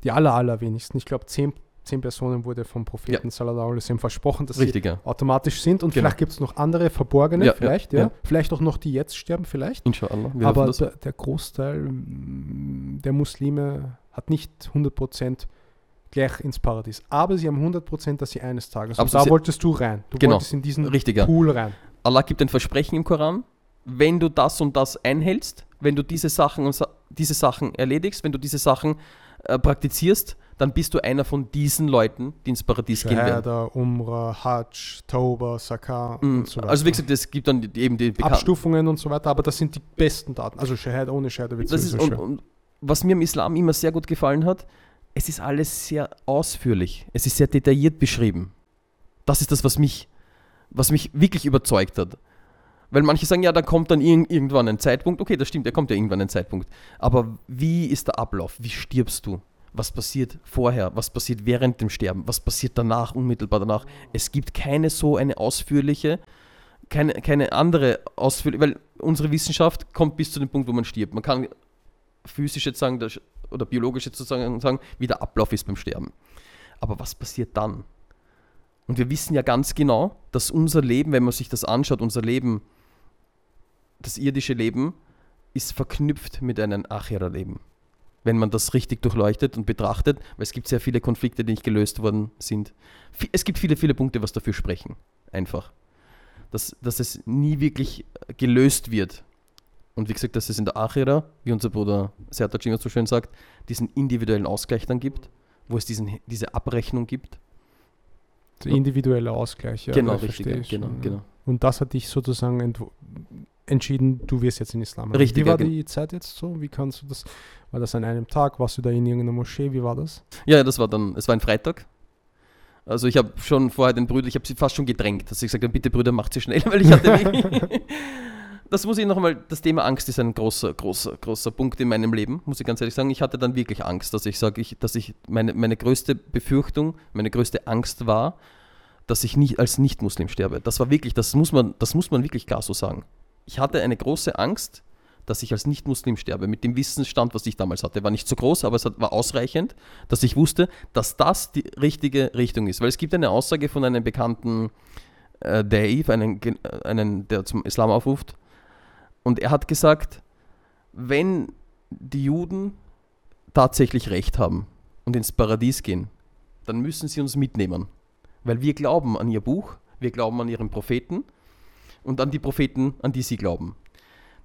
die aller, allerwenigsten, ich glaube zehn, zehn Personen wurde vom Propheten sallallahu alaihi wasallam versprochen, dass Richtig, ja. sie automatisch sind und Genau. vielleicht gibt es noch andere verborgene, Ja, ja, vielleicht, ja, ja. Vielleicht auch noch die jetzt sterben, vielleicht. Inshallah. Wir Aber der, der Großteil mm, der Muslime hat nicht 100% gleich ins Paradies. Aber sie haben 100%, dass sie eines Tages. Aber und da wolltest du rein. Du Genau. wolltest in diesen Richtig, ja. Pool rein. Allah gibt ein Versprechen im Koran, wenn du das und das einhältst, wenn du diese Sachen, diese Sachen erledigst, wenn du diese Sachen äh, praktizierst, dann bist du einer von diesen Leuten, die ins Paradies gehen werden. Shahada, Umrah, Hajj, Tauba, Sakar Mm, so. Also wie gesagt, es gibt dann eben die bekannten. Abstufungen und so weiter, aber das sind die besten Daten. Also Shahada ohne Shahada wird ist, sowieso und, und was mir im Islam immer sehr gut gefallen hat, es ist alles sehr ausführlich. Es ist sehr detailliert beschrieben. Das ist das, was mich, was mich wirklich überzeugt hat. Weil manche sagen, ja, da kommt dann irg irgendwann ein Zeitpunkt. Okay, das stimmt, da kommt ja irgendwann ein Zeitpunkt. Aber wie ist der Ablauf? Wie stirbst du? Was passiert vorher? Was passiert während dem Sterben? Was passiert danach, unmittelbar danach? Es gibt keine so eine ausführliche, keine, keine andere ausführliche, weil unsere Wissenschaft kommt bis zu dem Punkt, wo man stirbt. Man kann physisch jetzt sagen, das- oder biologisch jetzt sozusagen sagen, wie der Ablauf ist beim Sterben. Aber was passiert dann? Und wir wissen ja ganz genau, dass unser Leben, wenn man sich das anschaut, unser Leben, das irdische Leben, ist verknüpft mit einem Achira-Leben. Wenn man das richtig durchleuchtet und betrachtet, weil es gibt sehr viele Konflikte, die nicht gelöst worden sind. Es gibt viele, viele Punkte, was dafür sprechen. Einfach. Dass, dass es nie wirklich gelöst wird. Und wie gesagt, dass es in der Achira, wie unser Bruder Sertac immer so schön sagt, diesen individuellen Ausgleich dann gibt, wo es diesen, diese Abrechnung gibt. Der individuelle Ausgleich. Ja, genau, ich richtig. Ja, genau, schon, ja. genau. Und das hat dich sozusagen entschieden, du wirst jetzt in Islam. Richtig, Wie war ja, genau. die Zeit jetzt so? Wie kannst du das? War das an einem Tag? Warst du da in irgendeiner Moschee? Wie war das? Ja, das war dann, es war ein Freitag. Also ich habe schon vorher den Brüder, ich habe sie fast schon gedrängt, dass ich gesagt habe, bitte Brüder, macht sie schnell, weil ich hatte das muss ich nochmal, das Thema Angst ist ein großer, großer, großer Punkt in meinem Leben, muss ich ganz ehrlich sagen. Ich hatte dann wirklich Angst, dass ich sage, ich, dass ich, meine, meine größte Befürchtung, meine größte Angst war, dass ich nicht als Nicht-Muslim sterbe. Das war wirklich, das muss man, das muss man wirklich klar so sagen. Ich hatte eine große Angst, dass ich als Nicht-Muslim sterbe. Mit dem Wissensstand, was ich damals hatte, war nicht so groß, aber es war ausreichend, dass ich wusste, dass das die richtige Richtung ist. Weil es gibt eine Aussage von einem bekannten äh, Da'if, einen, äh, einen, der zum Islam aufruft, und er hat gesagt, wenn die Juden tatsächlich Recht haben und ins Paradies gehen, dann müssen sie uns mitnehmen. Weil wir glauben an ihr Buch, wir glauben an ihren Propheten und an die Propheten, an die sie glauben.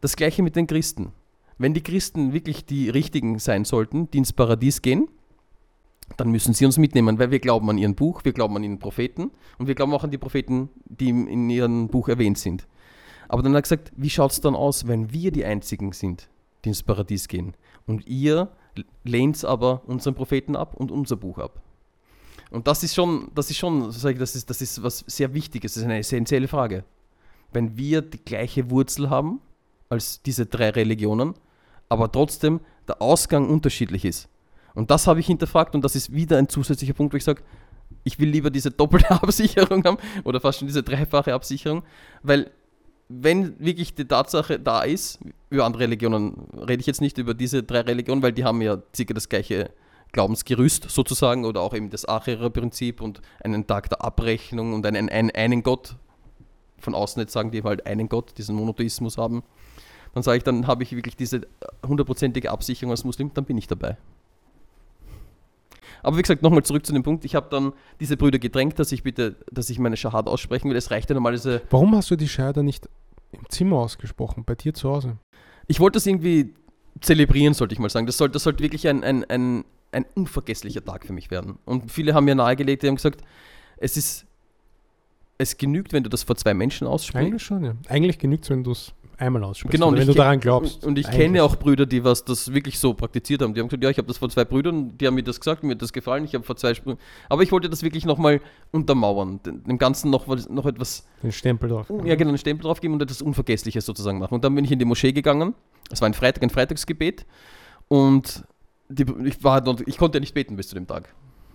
Das gleiche mit den Christen. Wenn die Christen wirklich die Richtigen sein sollten, die ins Paradies gehen, dann müssen sie uns mitnehmen, weil wir glauben an ihren Buch, wir glauben an ihren Propheten und wir glauben auch an die Propheten, die in ihrem Buch erwähnt sind. Aber dann hat er gesagt, wie schaut es dann aus, wenn wir die Einzigen sind, die ins Paradies gehen und ihr lehnt aber unseren Propheten ab und unser Buch ab. Und das ist schon, das ist schon, das ist, das ist was sehr Wichtiges, das ist eine essentielle Frage. Wenn wir die gleiche Wurzel haben als diese drei Religionen, aber trotzdem der Ausgang unterschiedlich ist. Und das habe ich hinterfragt und das ist wieder ein zusätzlicher Punkt, wo ich sage, ich will lieber diese doppelte Absicherung haben oder fast schon diese dreifache Absicherung, weil wenn wirklich die Tatsache da ist, über andere Religionen rede ich jetzt nicht über diese drei Religionen, weil die haben ja circa das gleiche Glaubensgerüst sozusagen oder auch eben das Achera-Prinzip und einen Tag der Abrechnung und einen, einen, einen Gott. Von außen jetzt sagen die halt einen Gott, diesen Monotheismus haben. Dann sage ich, dann habe ich wirklich diese hundertprozentige Absicherung als Muslim, dann bin ich dabei. Aber wie gesagt, nochmal zurück zu dem Punkt, ich habe dann diese Brüder gedrängt, dass ich bitte, dass ich meine Shahada aussprechen will. Es reicht ja normalerweise Warum hast du die Shahada nicht im Zimmer ausgesprochen, bei dir zu Hause? ich wollte das irgendwie zelebrieren, sollte ich mal sagen. Das sollte, das sollte wirklich ein, ein, ein, ein unvergesslicher Tag für mich werden. Und viele haben mir nahegelegt, die haben gesagt, es ist, es genügt, wenn du das vor zwei Menschen aussprichst. Eigentlich schon, ja. Eigentlich genügt es, wenn du es einmal aussprichst. Genau, wenn du daran glaubst. Und ich Eigentlich. kenne auch Brüder, die was das wirklich so praktiziert haben. Die haben gesagt, ja, ich habe das vor zwei Brüdern, die haben mir das gesagt, mir hat das gefallen, ich habe vor zwei Sprü- Aber ich wollte das wirklich nochmal untermauern, dem Ganzen noch, noch etwas Den Stempel drauf. ja, genau, einen Stempel drauf geben und etwas Unvergessliches sozusagen machen. Und dann bin ich in die Moschee gegangen. Es war ein Freitag, ein Freitagsgebet. Und die, ich, war, noch- ich konnte nicht beten bis zu dem Tag.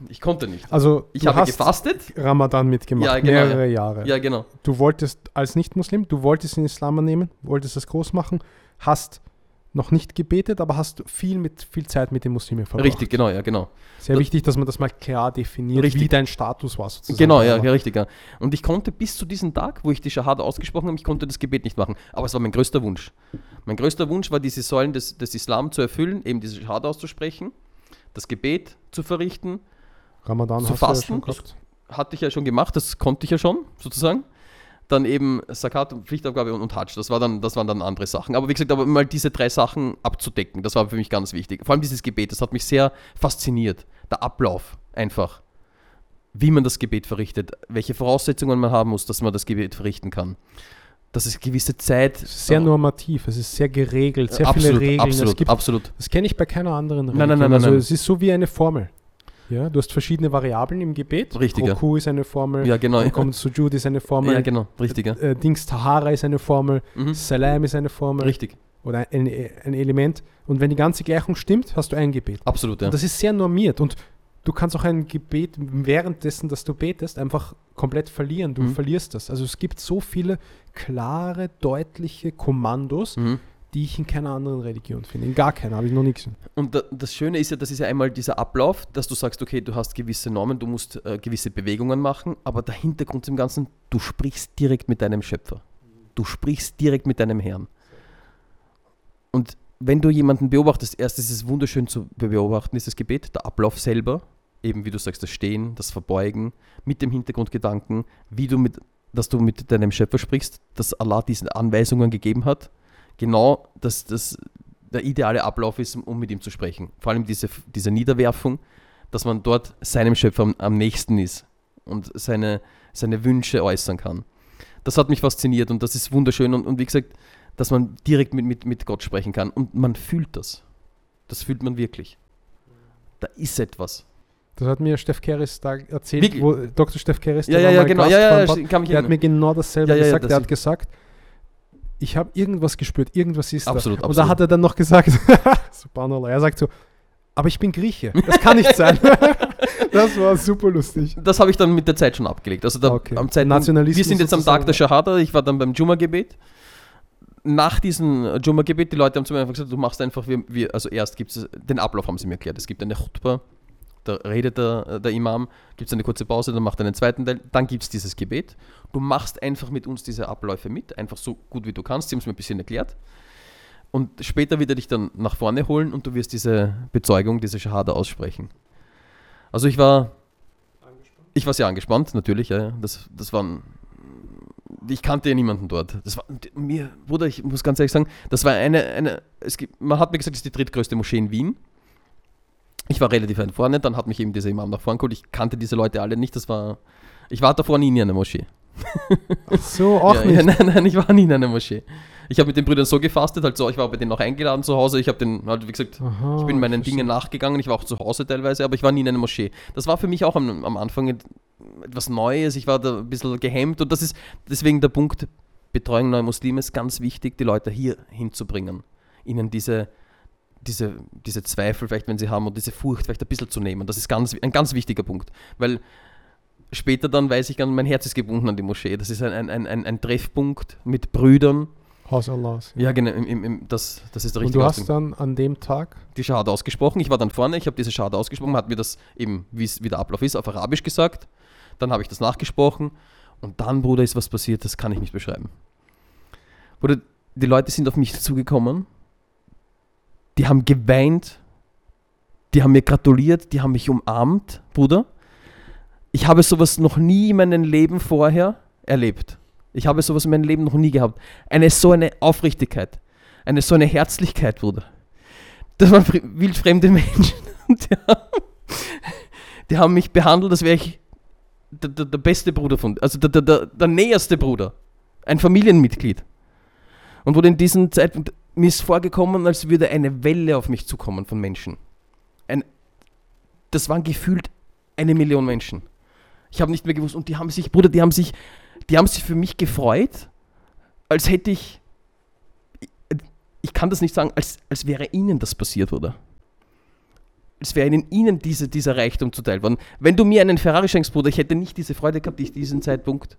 Ich konnte nicht. Also, Ich habe gefastet. Ramadan mitgemacht, Ja, genau, mehrere Jahre. Ja, genau. Du wolltest als Nicht-Muslim, du wolltest den Islam annehmen, wolltest das groß machen, hast noch nicht gebetet, aber hast viel mit viel Zeit mit den Muslimen verbracht. Richtig, genau, ja, genau. Sehr Das- wichtig, dass man das mal klar definiert, Richtig. wie dein Status war sozusagen. Genau, ja, ja, richtig. Ja. Und ich konnte bis zu diesem Tag, wo ich die Shahada ausgesprochen habe, ich konnte das Gebet nicht machen. Aber es war mein größter Wunsch. Mein größter Wunsch war, diese Säulen des, des Islam zu erfüllen, eben diese Shahada auszusprechen, das Gebet zu verrichten Ramadan zu ja fasten. schon gehabt. hatte ich ja schon gemacht, das konnte ich ja schon, sozusagen. Dann eben Sakat und Pflichtabgabe und, und Hajj, das, war dann, das waren dann andere Sachen. Aber wie gesagt, aber mal diese drei Sachen abzudecken, das war für mich ganz wichtig. Vor allem dieses Gebet, das hat mich sehr fasziniert. Der Ablauf einfach. Wie man das Gebet verrichtet, welche Voraussetzungen man haben muss, dass man das Gebet verrichten kann. Dass es gewisse Zeit. Sehr normativ, es ist sehr geregelt, sehr absolut, viele Regeln. Absolut, es gibt, absolut. das kenne ich bei keiner anderen Nein, nein, nein, nein, also nein. es ist so wie eine Formel. Ja, du hast verschiedene Variablen im Gebet. Richtig. Roku ist eine Formel, Ja, genau. dann kommt Sujud ist eine Formel, Ja, genau, richtig. Äh, Dings Tahara ist eine Formel, Mhm. Salam ist eine Formel Richtig, oder ein, ein Element. Und wenn die ganze Gleichung stimmt, hast du ein Gebet. absolut, ja. Und das ist sehr normiert und du kannst auch ein Gebet währenddessen, dass du betest, einfach komplett verlieren. Du Mhm. verlierst das. Also es gibt so viele klare, deutliche Kommandos, Mhm. Die ich in keiner anderen Religion finde. In gar keiner, habe ich noch gesehen. Und da, das Schöne ist ja, das ist ja einmal dieser Ablauf, dass du sagst, okay, du hast gewisse Normen, du musst äh, gewisse Bewegungen machen, aber der Hintergrund zum Ganzen, du sprichst direkt mit deinem Schöpfer. Du sprichst direkt mit deinem Herrn. Und wenn du jemanden beobachtest, erst ist es wunderschön zu beobachten, ist das Gebet, der Ablauf selber, eben wie du sagst, das Stehen, das Verbeugen, mit dem Hintergrundgedanken, wie du mit, dass du mit deinem Schöpfer sprichst, dass Allah diese Anweisungen gegeben hat, genau, dass das der ideale Ablauf ist, um mit ihm zu sprechen. Vor allem diese, diese Niederwerfung, dass man dort seinem Schöpfer am, am nächsten ist und seine, seine Wünsche äußern kann. Das hat mich fasziniert und das ist wunderschön und, und wie gesagt, dass man direkt mit, mit, mit Gott sprechen kann und man fühlt das. Das fühlt man wirklich. Da ist etwas. Das hat mir Steff Keres da erzählt, Wirklich? wo Dr. Steff Keres, Ja, der ja, war ja, genau. Gast Ja, ja, ja, mich der hat mir genau dasselbe gesagt. das der hat gesagt, ich habe irgendwas gespürt, irgendwas ist Absolut, da. Und da hat er dann noch gesagt, Subhanallah, er sagt so, aber ich bin Grieche, das kann nicht sein. das war super lustig. Das habe ich dann mit der Zeit schon abgelegt. Also da, Okay. am Zeitpunkt, wir sind jetzt am Tag der Shahada, ich war dann beim Jumma-Gebet. Nach diesem Jumma-Gebet, die Leute haben zu mir einfach gesagt, du machst einfach, wir, wir, also erst gibt es, den Ablauf haben sie mir erklärt. Es gibt eine Khutbah, da redet der, der Imam, gibt es eine kurze Pause, dann macht er einen zweiten Teil, dann gibt es dieses Gebet. Du machst einfach mit uns diese Abläufe mit, einfach so gut wie du kannst, sie haben es mir ein bisschen erklärt. Und später wird er dich dann nach vorne holen und du wirst diese Bezeugung, diese Shahada aussprechen. Also ich war, ich war sehr angespannt, natürlich. Ja, ja. das, das waren, ich kannte ja niemanden dort. Das war mir, Bruder, ich muss ganz ehrlich sagen, das war eine, eine es gibt, man hat mir gesagt, das ist die drittgrößte Moschee in Wien. Ich war relativ weit vorne, dann hat mich eben dieser Imam nach vorne geholt. Ich kannte diese Leute alle nicht. Das war, ich war davor nie in einer Moschee. Ach so, auch ja, nicht. Ja, nein, nein, ich war nie in einer Moschee. Ich habe mit den Brüdern so gefastet, halt so, ich war bei denen auch eingeladen zu Hause. Ich habe den, halt, wie gesagt, Aha, ich bin meinen. Dingen nachgegangen, ich war auch zu Hause teilweise, aber ich war nie in einer Moschee. Das war für mich auch am, am Anfang et- etwas Neues, ich war da ein bisschen gehemmt und das ist deswegen der Punkt, Betreuung neuer Muslime ist ganz wichtig, die Leute hier hinzubringen, ihnen diese, diese, diese Zweifel vielleicht, wenn sie haben und diese Furcht vielleicht ein bisschen zu nehmen. Das ist ganz, ein ganz wichtiger Punkt, weil später dann weiß ich, mein Herz ist gebunden an die Moschee. Das ist ein, ein, ein, ein Treffpunkt mit Brüdern. Haus Allahs. Ja, genau, im, im, im, das, das ist der Und richtige du Ausdruck hast dann an dem Tag, die Schahada ausgesprochen. Ich war dann vorne, ich habe diese Schahada ausgesprochen, hat mir das eben, wie der Ablauf ist, auf Arabisch gesagt. Dann habe ich das nachgesprochen und dann, Bruder, ist was passiert, das kann ich nicht beschreiben. Bruder, die Leute sind auf mich zugekommen, die haben geweint, die haben mir gratuliert, die haben mich umarmt, Bruder. Ich habe sowas noch nie in meinem Leben vorher erlebt. Ich habe sowas in meinem Leben noch nie gehabt. Eine so eine Aufrichtigkeit, eine so eine Herzlichkeit, Bruder. Das waren fr- wildfremde Menschen. Die, haben, die haben mich behandelt, als wäre ich der, der, der beste Bruder von, also der, der, der, der näherste Bruder. Ein Familienmitglied. Und wurde in diesem Zeitpunkt, mir ist vorgekommen, als würde eine Welle auf mich zukommen von Menschen. Ein, das waren gefühlt eine Million Menschen. Ich habe nicht mehr gewusst. Und die haben sich, Bruder, die haben sich, die haben sich für mich gefreut, als hätte ich, ich kann das nicht sagen, als, als wäre ihnen das passiert, oder? Als wäre ihnen, ihnen diese, dieser Reichtum zuteil worden. Wenn du mir einen Ferrari schenkst, Bruder, ich hätte nicht diese Freude gehabt, die ich diesen Zeitpunkt,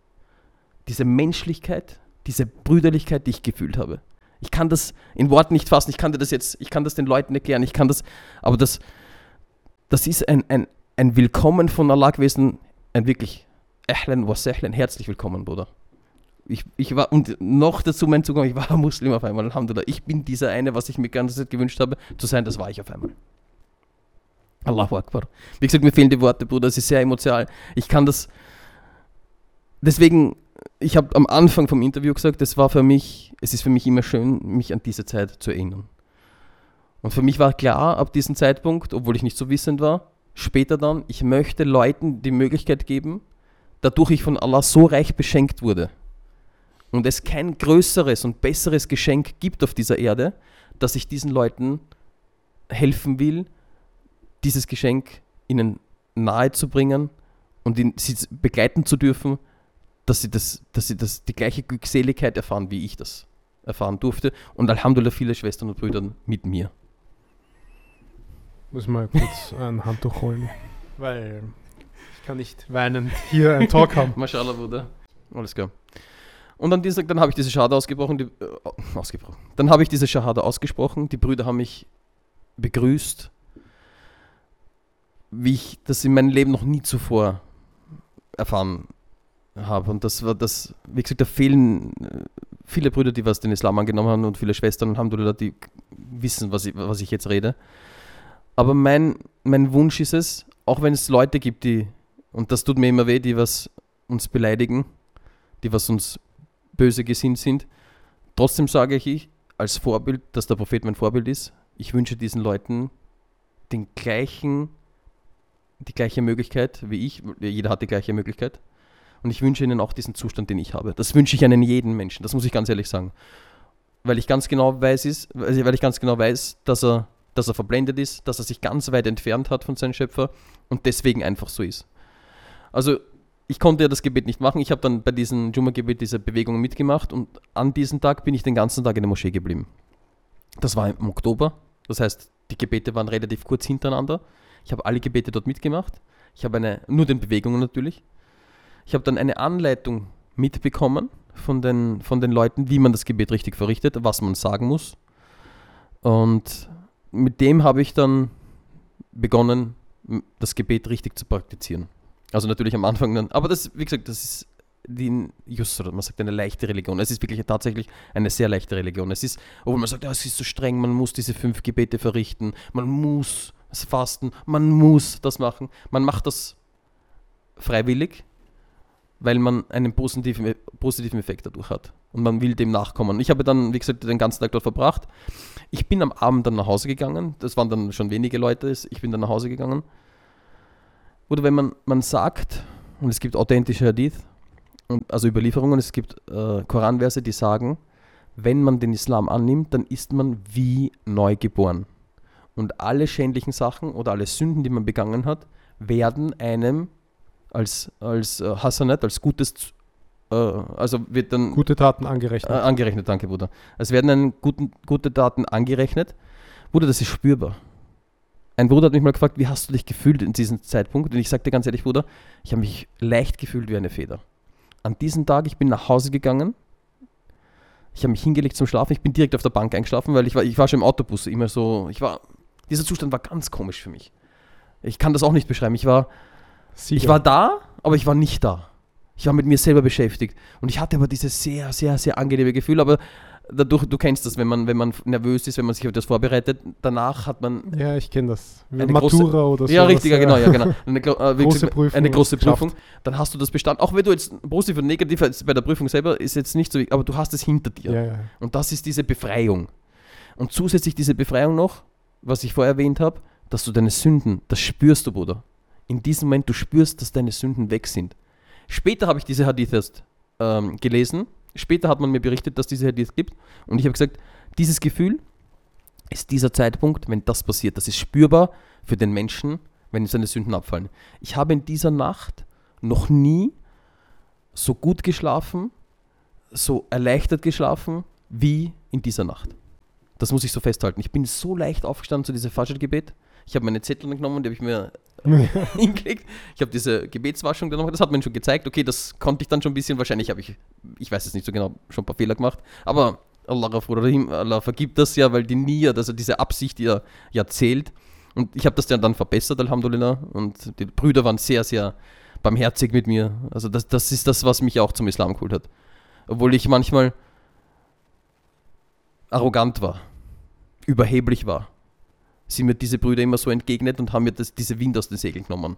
diese Menschlichkeit, diese Brüderlichkeit, die ich gefühlt habe. Ich kann das in Worten nicht fassen, ich kann dir das jetzt, ich kann das den Leuten erklären, ich kann das, aber das, das ist ein, ein, ein Willkommen von Allah gewesen, ein wirklich Ahlan wa sahlan, herzlich willkommen, Bruder. Ich, ich war, und noch dazu mein Zugang, ich war Muslim auf einmal, Alhamdulillah. Ich bin dieser eine, was ich mir ganze Zeit gewünscht habe, zu sein, das war ich auf einmal. Allahu Akbar. Wie gesagt, mir fehlen die Worte, Bruder, es ist sehr emotional. Ich kann das. Deswegen, ich habe am Anfang vom Interview gesagt, es war für mich, es ist für mich immer schön, mich an diese Zeit zu erinnern. Und für mich war klar, ab diesem Zeitpunkt, obwohl ich nicht so wissend war, später dann, ich möchte Leuten die Möglichkeit geben, dadurch ich von Allah so reich beschenkt wurde und es kein größeres und besseres Geschenk gibt auf dieser Erde, dass ich diesen Leuten helfen will, dieses Geschenk ihnen nahe zu bringen und ihn, sie begleiten zu dürfen, dass sie, das, dass sie das, die gleiche Glückseligkeit erfahren, wie ich das erfahren durfte. Und Alhamdulillah viele Schwestern und Brüder mit mir. Muss mal kurz ein Handtuch holen, weil ich kann nicht weinend hier einen Talk haben. Mashallah, Bruder. Alles klar. Und am Dienstag, dann habe ich diese Schade ausgebrochen, die, äh, ausgebrochen. Dann habe ich diese Schahada ausgesprochen. Die Brüder haben mich begrüßt wie ich das in meinem Leben noch nie zuvor erfahren habe. Und das war das, wie gesagt, da fehlen äh, viele Brüder, die was den Islam angenommen haben und viele Schwestern, Alhamdulillah, die wissen, was ich, was ich jetzt rede. Aber mein, mein Wunsch ist es, auch wenn es Leute gibt, die, und das tut mir immer weh, die was uns beleidigen, die was uns böse gesinnt sind, trotzdem sage ich als Vorbild, dass der Prophet mein Vorbild ist. Ich wünsche diesen Leuten den gleichen die gleiche Möglichkeit wie ich. Jeder hat die gleiche Möglichkeit. Und ich wünsche ihnen auch diesen Zustand, den ich habe. Das wünsche ich einen jeden Menschen. Das muss ich ganz ehrlich sagen. Weil ich ganz genau weiß, ist, weil ich ganz genau weiß, dass er, dass er verblendet ist, dass er sich ganz weit entfernt hat von seinem Schöpfer und deswegen einfach so ist. Also ich konnte ja das Gebet nicht machen. Ich habe dann bei diesem Jumma-Gebet diese Bewegung mitgemacht und an diesem Tag bin ich den ganzen Tag in der Moschee geblieben. Das war im Oktober. Das heißt, die Gebete waren relativ kurz hintereinander. Ich habe alle Gebete dort mitgemacht. Ich habe eine, nur den Bewegungen natürlich. Ich habe dann eine Anleitung mitbekommen von den, von den Leuten, wie man das Gebet richtig verrichtet, was man sagen muss. Und mit dem habe ich dann begonnen, das Gebet richtig zu praktizieren. Also natürlich am Anfang dann, aber das, wie gesagt, das ist die Yusra, man sagt eine leichte Religion. Es ist wirklich tatsächlich eine sehr leichte Religion. Es ist, obwohl man sagt, ja, es ist so streng, man muss diese fünf Gebete verrichten, man muss Fasten, man muss das machen. Man macht das freiwillig, weil man einen positiven, positiven Effekt dadurch hat. Und man will dem nachkommen. Ich habe dann, wie gesagt, den ganzen Tag dort verbracht. Ich bin am Abend dann nach Hause gegangen. Das waren dann schon wenige Leute. Ich bin dann nach Hause gegangen. Oder wenn man, man sagt, und es gibt authentische Hadith, also Überlieferungen, es gibt äh, Koranverse, die sagen, wenn man den Islam annimmt, dann ist man wie neu geboren und alle schändlichen Sachen oder alle Sünden, die man begangen hat, werden einem als, als äh, Hasanat, als Gutes, äh, also wird dann. Gute Taten angerechnet. Äh, angerechnet, danke, Bruder. Es werden einem guten, gute Taten angerechnet. Bruder, das ist spürbar. Ein Bruder hat mich mal gefragt, wie hast du dich gefühlt in diesem Zeitpunkt? Und ich sagte ganz ehrlich, Bruder, ich habe mich leicht gefühlt wie eine Feder. An diesem Tag, ich bin nach Hause gegangen, ich habe mich hingelegt zum Schlafen, ich bin direkt auf der Bank eingeschlafen, weil ich war, ich war schon im Autobus, immer so, ich war dieser Zustand war ganz komisch für mich. Ich kann das auch nicht beschreiben. Ich war, ich war da, aber ich war nicht da. Ich war mit mir selber beschäftigt. Und ich hatte aber dieses sehr, sehr, sehr angenehme Gefühl, aber dadurch, du kennst das, wenn man, wenn man nervös ist, wenn man sich auf das vorbereitet, danach hat man. Ja, ich kenne das. Eine Matura große, oder so. Ja, richtig, genau, ja, genau. Eine, äh, große Prüfung. Eine große Prüfung. Schafft. Dann hast du das bestanden. Auch wenn du jetzt positiv und negativ bei der Prüfung selber ist jetzt nicht so, aber du hast es hinter dir. Ja, ja. Und das ist diese Befreiung. Und zusätzlich diese Befreiung noch, was ich vorher erwähnt habe, dass du deine Sünden, das spürst du, Bruder. In diesem Moment, du spürst, dass deine Sünden weg sind. Später habe ich diese Hadith erst ähm, gelesen. Später hat man mir berichtet, dass diese Hadith gibt. Und ich habe gesagt, dieses Gefühl ist dieser Zeitpunkt, wenn das passiert. Das ist spürbar für den Menschen, wenn seine Sünden abfallen. Ich habe in dieser Nacht noch nie so gut geschlafen, so erleichtert geschlafen wie in dieser Nacht. Das muss ich so festhalten. Ich bin so leicht aufgestanden zu diesem Fajr-Gebet. Ich habe meine Zettel genommen, die habe ich mir hingelegt. Ich habe diese Gebetswaschung dann noch, das hat mir schon gezeigt. Okay, das konnte ich dann schon ein bisschen. Wahrscheinlich habe ich, ich weiß es nicht so genau, schon ein paar Fehler gemacht. Aber Allah, Allah vergibt das ja, weil die Nia, also diese Absicht ja, ja zählt. Und ich habe das dann verbessert, Alhamdulillah. Und die Brüder waren sehr, sehr barmherzig mit mir. Also das, das ist das, was mich auch zum Islam geholt hat. Obwohl ich manchmal arrogant war überheblich war. Sind mir diese Brüder immer so entgegnet und haben mir das, diese Wind aus den Segeln genommen.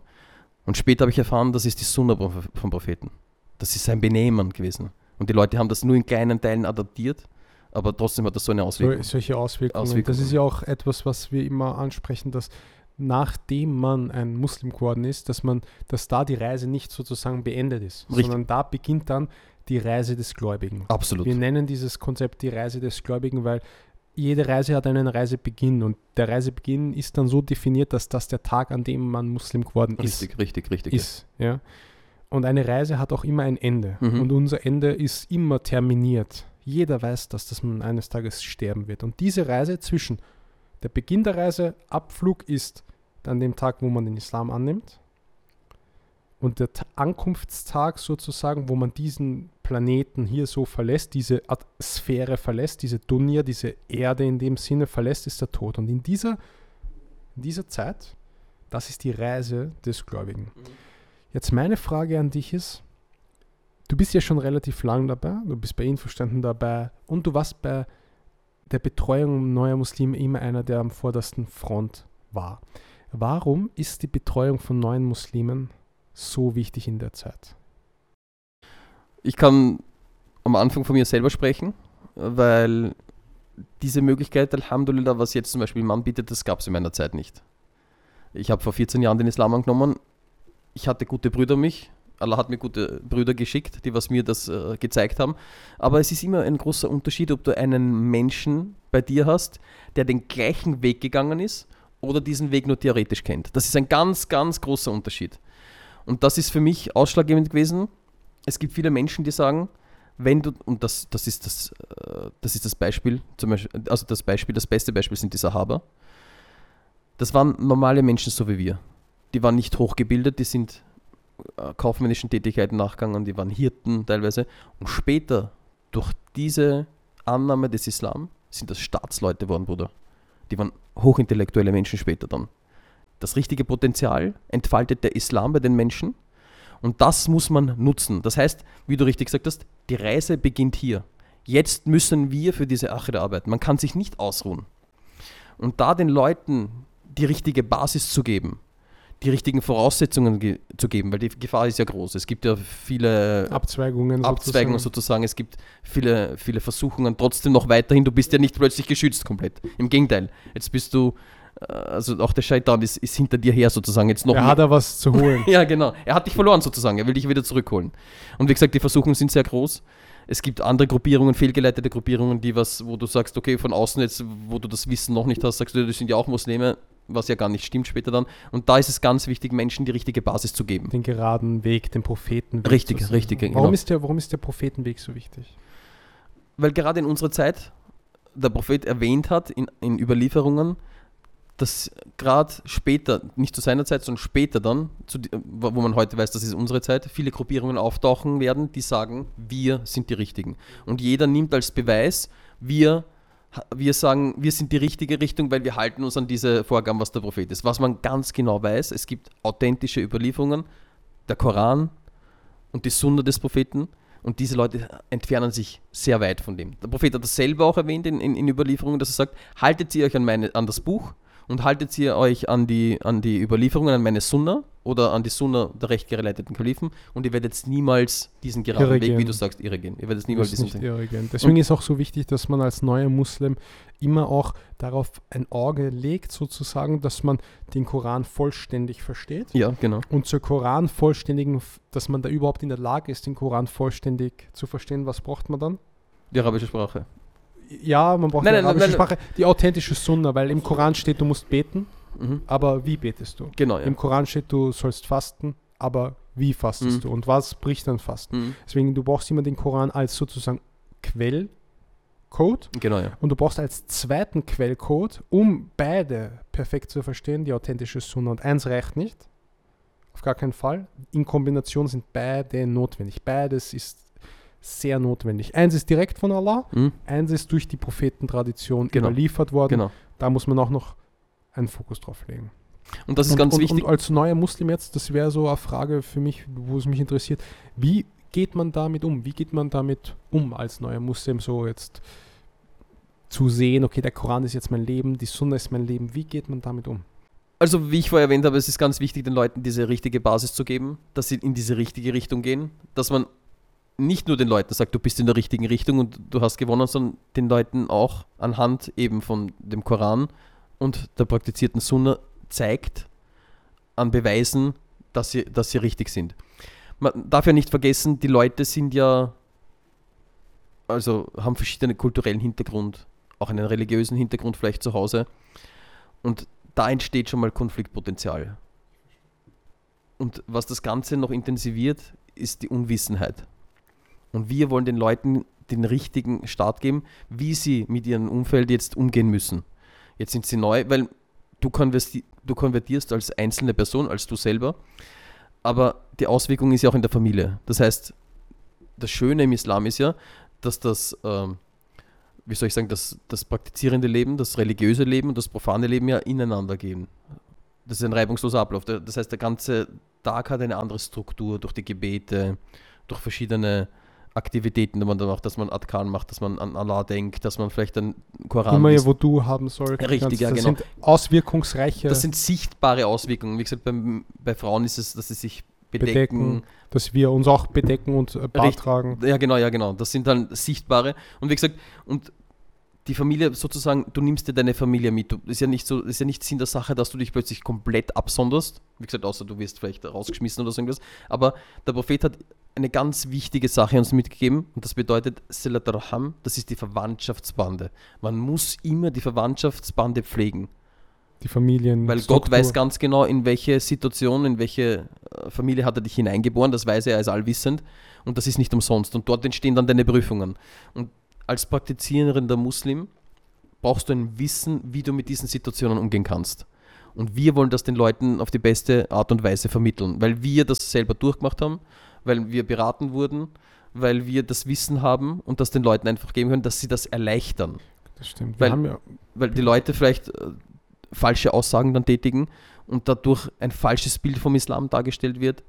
Und später habe ich erfahren, das ist die Sunna vom Propheten. Das ist sein Benehmen gewesen. Und die Leute haben das nur in kleinen Teilen adaptiert, aber trotzdem hat das so eine Auswirkung. So, solche Auswirkungen. Auswirkungen. Das ist ja auch etwas, was wir immer ansprechen, dass nachdem man ein Muslim geworden ist, dass man, dass da die Reise nicht sozusagen beendet ist, Richtig. sondern da beginnt dann die Reise des Gläubigen. Absolut. Wir nennen dieses Konzept die Reise des Gläubigen, weil jede Reise hat einen Reisebeginn und der Reisebeginn ist dann so definiert, dass das der Tag, an dem man Muslim geworden ist. Richtig, richtig, richtig. ist ja. Und eine Reise hat auch immer ein Ende. Mhm. Und unser Ende ist immer terminiert. Jeder weiß das, dass man eines Tages sterben wird. Und diese Reise zwischen der Beginn der Reise, Abflug ist dann dem Tag, wo man den Islam annimmt. Und der Ta- Ankunftstag sozusagen, wo man diesen Planeten hier so verlässt, diese Sphäre verlässt, diese Dunya, diese Erde in dem Sinne verlässt, ist der Tod. Und in dieser, in dieser Zeit, das ist die Reise des Gläubigen. Jetzt meine Frage an dich ist, du bist ja schon relativ lang dabei, du bist bei Infoständen dabei und du warst bei der Betreuung neuer Muslime immer einer, der am vordersten Front war. Warum ist die Betreuung von neuen Muslimen so wichtig in der Zeit? Ich kann am Anfang von mir selber sprechen, weil diese Möglichkeit, Alhamdulillah, was jetzt zum Beispiel Mann bietet, das gab es in meiner Zeit nicht. Ich habe vor 14 Jahren den Islam angenommen. Ich hatte gute Brüder mich. Allah hat mir gute Brüder geschickt, die was mir das äh, gezeigt haben. Aber es ist immer ein großer Unterschied, ob du einen Menschen bei dir hast, der den gleichen Weg gegangen ist oder diesen Weg nur theoretisch kennt. Das ist ein ganz, ganz großer Unterschied. Und das ist für mich ausschlaggebend gewesen. Es gibt viele Menschen, die sagen, wenn du, und das, das, ist, das, äh, das ist das Beispiel, zum Beispiel, also das Beispiel, das beste Beispiel sind die Sahaba. Das waren normale Menschen so wie wir. Die waren nicht hochgebildet, die sind äh, kaufmännischen Tätigkeiten nachgegangen, die waren Hirten teilweise. Und später, durch diese Annahme des Islam, sind das Staatsleute geworden, Bruder. Die waren hochintellektuelle Menschen später dann. Das richtige Potenzial entfaltet der Islam bei den Menschen und das muss man nutzen. Das heißt, wie du richtig gesagt hast, die Reise beginnt hier. Jetzt müssen wir für diese Achre arbeiten. Man kann sich nicht ausruhen. Und da den Leuten die richtige Basis zu geben, die richtigen Voraussetzungen ge zu geben, weil die Gefahr ist ja groß. Es gibt ja viele Abzweigungen. Abzweigungen sozusagen. Es gibt viele, viele Versuchungen trotzdem noch weiterhin. Du bist ja nicht plötzlich geschützt komplett. Im Gegenteil. Jetzt bist du, also auch der Shaitan ist, ist hinter dir her sozusagen. Jetzt noch Er hat da was zu holen. ja, genau. Er hat dich verloren sozusagen. Er will dich wieder zurückholen. Und wie gesagt, die Versuchungen sind sehr groß. Es gibt andere Gruppierungen, fehlgeleitete Gruppierungen, die was, wo du sagst, okay, von außen jetzt, wo du das Wissen noch nicht hast, sagst du, das sind ja auch Muslime, was ja gar nicht stimmt später dann. Und da ist es ganz wichtig, Menschen die richtige Basis zu geben. den geraden Weg, den Prophetenweg. Richtig, richtig, Warum, genau. ist der, warum ist der Prophetenweg so wichtig? Weil gerade in unserer Zeit der Prophet erwähnt hat in, in Überlieferungen, dass gerade später, nicht zu seiner Zeit, sondern später dann, zu, wo man heute weiß, das ist unsere Zeit, viele Gruppierungen auftauchen werden, die sagen, wir sind die Richtigen. Und jeder nimmt als Beweis, wir, wir sagen, wir sind die richtige Richtung, weil wir halten uns an diese Vorgaben, was der Prophet ist. Was man ganz genau weiß, es gibt authentische Überlieferungen, der Koran und die Sunna des Propheten. Und diese Leute entfernen sich sehr weit von dem. Der Prophet hat das selber auch erwähnt in, in, in Überlieferungen, dass er sagt, haltet ihr euch an, meine, an das Buch und haltet ihr euch an die, an die Überlieferungen, an meine Sunna oder an die Sunna der recht geleiteten Kalifen und ihr werdet niemals diesen geraden Irre Weg, wie gehen. du sagst, irre gehen. Ihr werdet niemals diesen nicht irrigent. Deswegen ist auch so wichtig, dass man als neuer Muslim immer auch darauf ein Auge legt, sozusagen, dass man den Koran vollständig versteht. Ja, genau. Und zur Koran vollständigen, dass man da überhaupt in der Lage ist, den Koran vollständig zu verstehen, was braucht man dann? Die arabische Sprache. Ja, man braucht Nein, eine nein, arabische nein, Sprache, die authentische Sunna, weil im Koran steht, du musst beten, Mhm. aber wie betest du? Genau, ja. Im Koran steht, du sollst fasten, aber wie fastest Mhm. du? Und was bricht dann Fasten? Mhm. Deswegen, du brauchst immer den Koran als sozusagen Quellcode Genau, ja. und du brauchst als zweiten Quellcode, um beide perfekt zu verstehen, die authentische Sunna. Und eins reicht nicht. Auf gar keinen Fall. In Kombination sind beide notwendig. Beides ist sehr notwendig. Eins ist direkt von Allah, Mhm. eins ist durch die Prophetentradition Genau. überliefert worden. Genau. Da muss man auch noch einen Fokus drauf legen. Und das ist und, ganz und, wichtig. Und als neuer Muslim jetzt, das wäre so eine Frage für mich, wo es mich interessiert. Wie geht man damit um? Wie geht man damit um als neuer Muslim so jetzt zu sehen, okay, der Koran ist jetzt mein Leben, die Sunna ist mein Leben. Wie geht man damit um? Also, wie ich vorher erwähnt habe, es ist ganz wichtig, den Leuten diese richtige Basis zu geben, dass sie in diese richtige Richtung gehen, dass man nicht nur den Leuten sagt, du bist in der richtigen Richtung und du hast gewonnen, sondern den Leuten auch anhand eben von dem Koran und der praktizierten Sunna zeigt an Beweisen, dass sie, dass sie richtig sind. Man darf ja nicht vergessen, die Leute sind ja, also haben verschiedenen kulturellen Hintergrund, auch einen religiösen Hintergrund vielleicht zu Hause. Und da entsteht schon mal Konfliktpotenzial. Und was das Ganze noch intensiviert, ist die Unwissenheit. Und wir wollen den Leuten den richtigen Start geben, wie sie mit ihrem Umfeld jetzt umgehen müssen. Jetzt sind sie neu, weil du, konverti du konvertierst als einzelne Person, als du selber, aber die Auswirkung ist ja auch in der Familie. Das heißt, das Schöne im Islam ist ja, dass das, ähm, wie soll ich sagen, das, das praktizierende Leben, das religiöse Leben und das profane Leben ja ineinander gehen. Das ist ein reibungsloser Ablauf. Das heißt, der ganze Tag hat eine andere Struktur durch die Gebete, durch verschiedene Aktivitäten, die man da macht, dass man Adkan macht, dass man an Allah denkt, dass man vielleicht einen Koran Immer ja, wo du haben soll. Richtig, ja, das genau. sind auswirkungsreiche Das sind sichtbare Auswirkungen. Wie gesagt, beim, bei Frauen ist es, dass sie sich bedecken. bedecken, dass wir uns auch bedecken und äh, Bart Richtig. tragen. Ja, genau, ja, genau. Das sind dann sichtbare. Und wie gesagt, und die Familie sozusagen, du nimmst dir deine Familie mit. Du, ist ja nicht so, ist ja nicht Sinn der Sache, dass du dich plötzlich komplett absonderst. Wie gesagt, außer du wirst vielleicht rausgeschmissen oder so irgendwas. Aber der Prophet hat eine ganz wichtige Sache uns mitgegeben und das bedeutet Silat Raham, das ist die Verwandtschaftsbande. Man muss immer die Verwandtschaftsbande pflegen, Die Familien. weil Gott weiß ganz genau, in welche Situation, in welche äh, Familie hat er dich hineingeboren, das weiß er, er ist allwissend und das ist nicht umsonst und dort entstehen dann deine Prüfungen. Und als praktizierender Muslim brauchst du ein Wissen, wie du mit diesen Situationen umgehen kannst. Und wir wollen das den Leuten auf die beste Art und Weise vermitteln, weil wir das selber durchgemacht haben, weil wir beraten wurden, weil wir das Wissen haben und das den Leuten einfach geben können, dass sie das erleichtern. Das stimmt. Wir weil- ja, Weil die Leute vielleicht äh, falsche Aussagen dann tätigen und dadurch ein falsches Bild vom Islam dargestellt wird.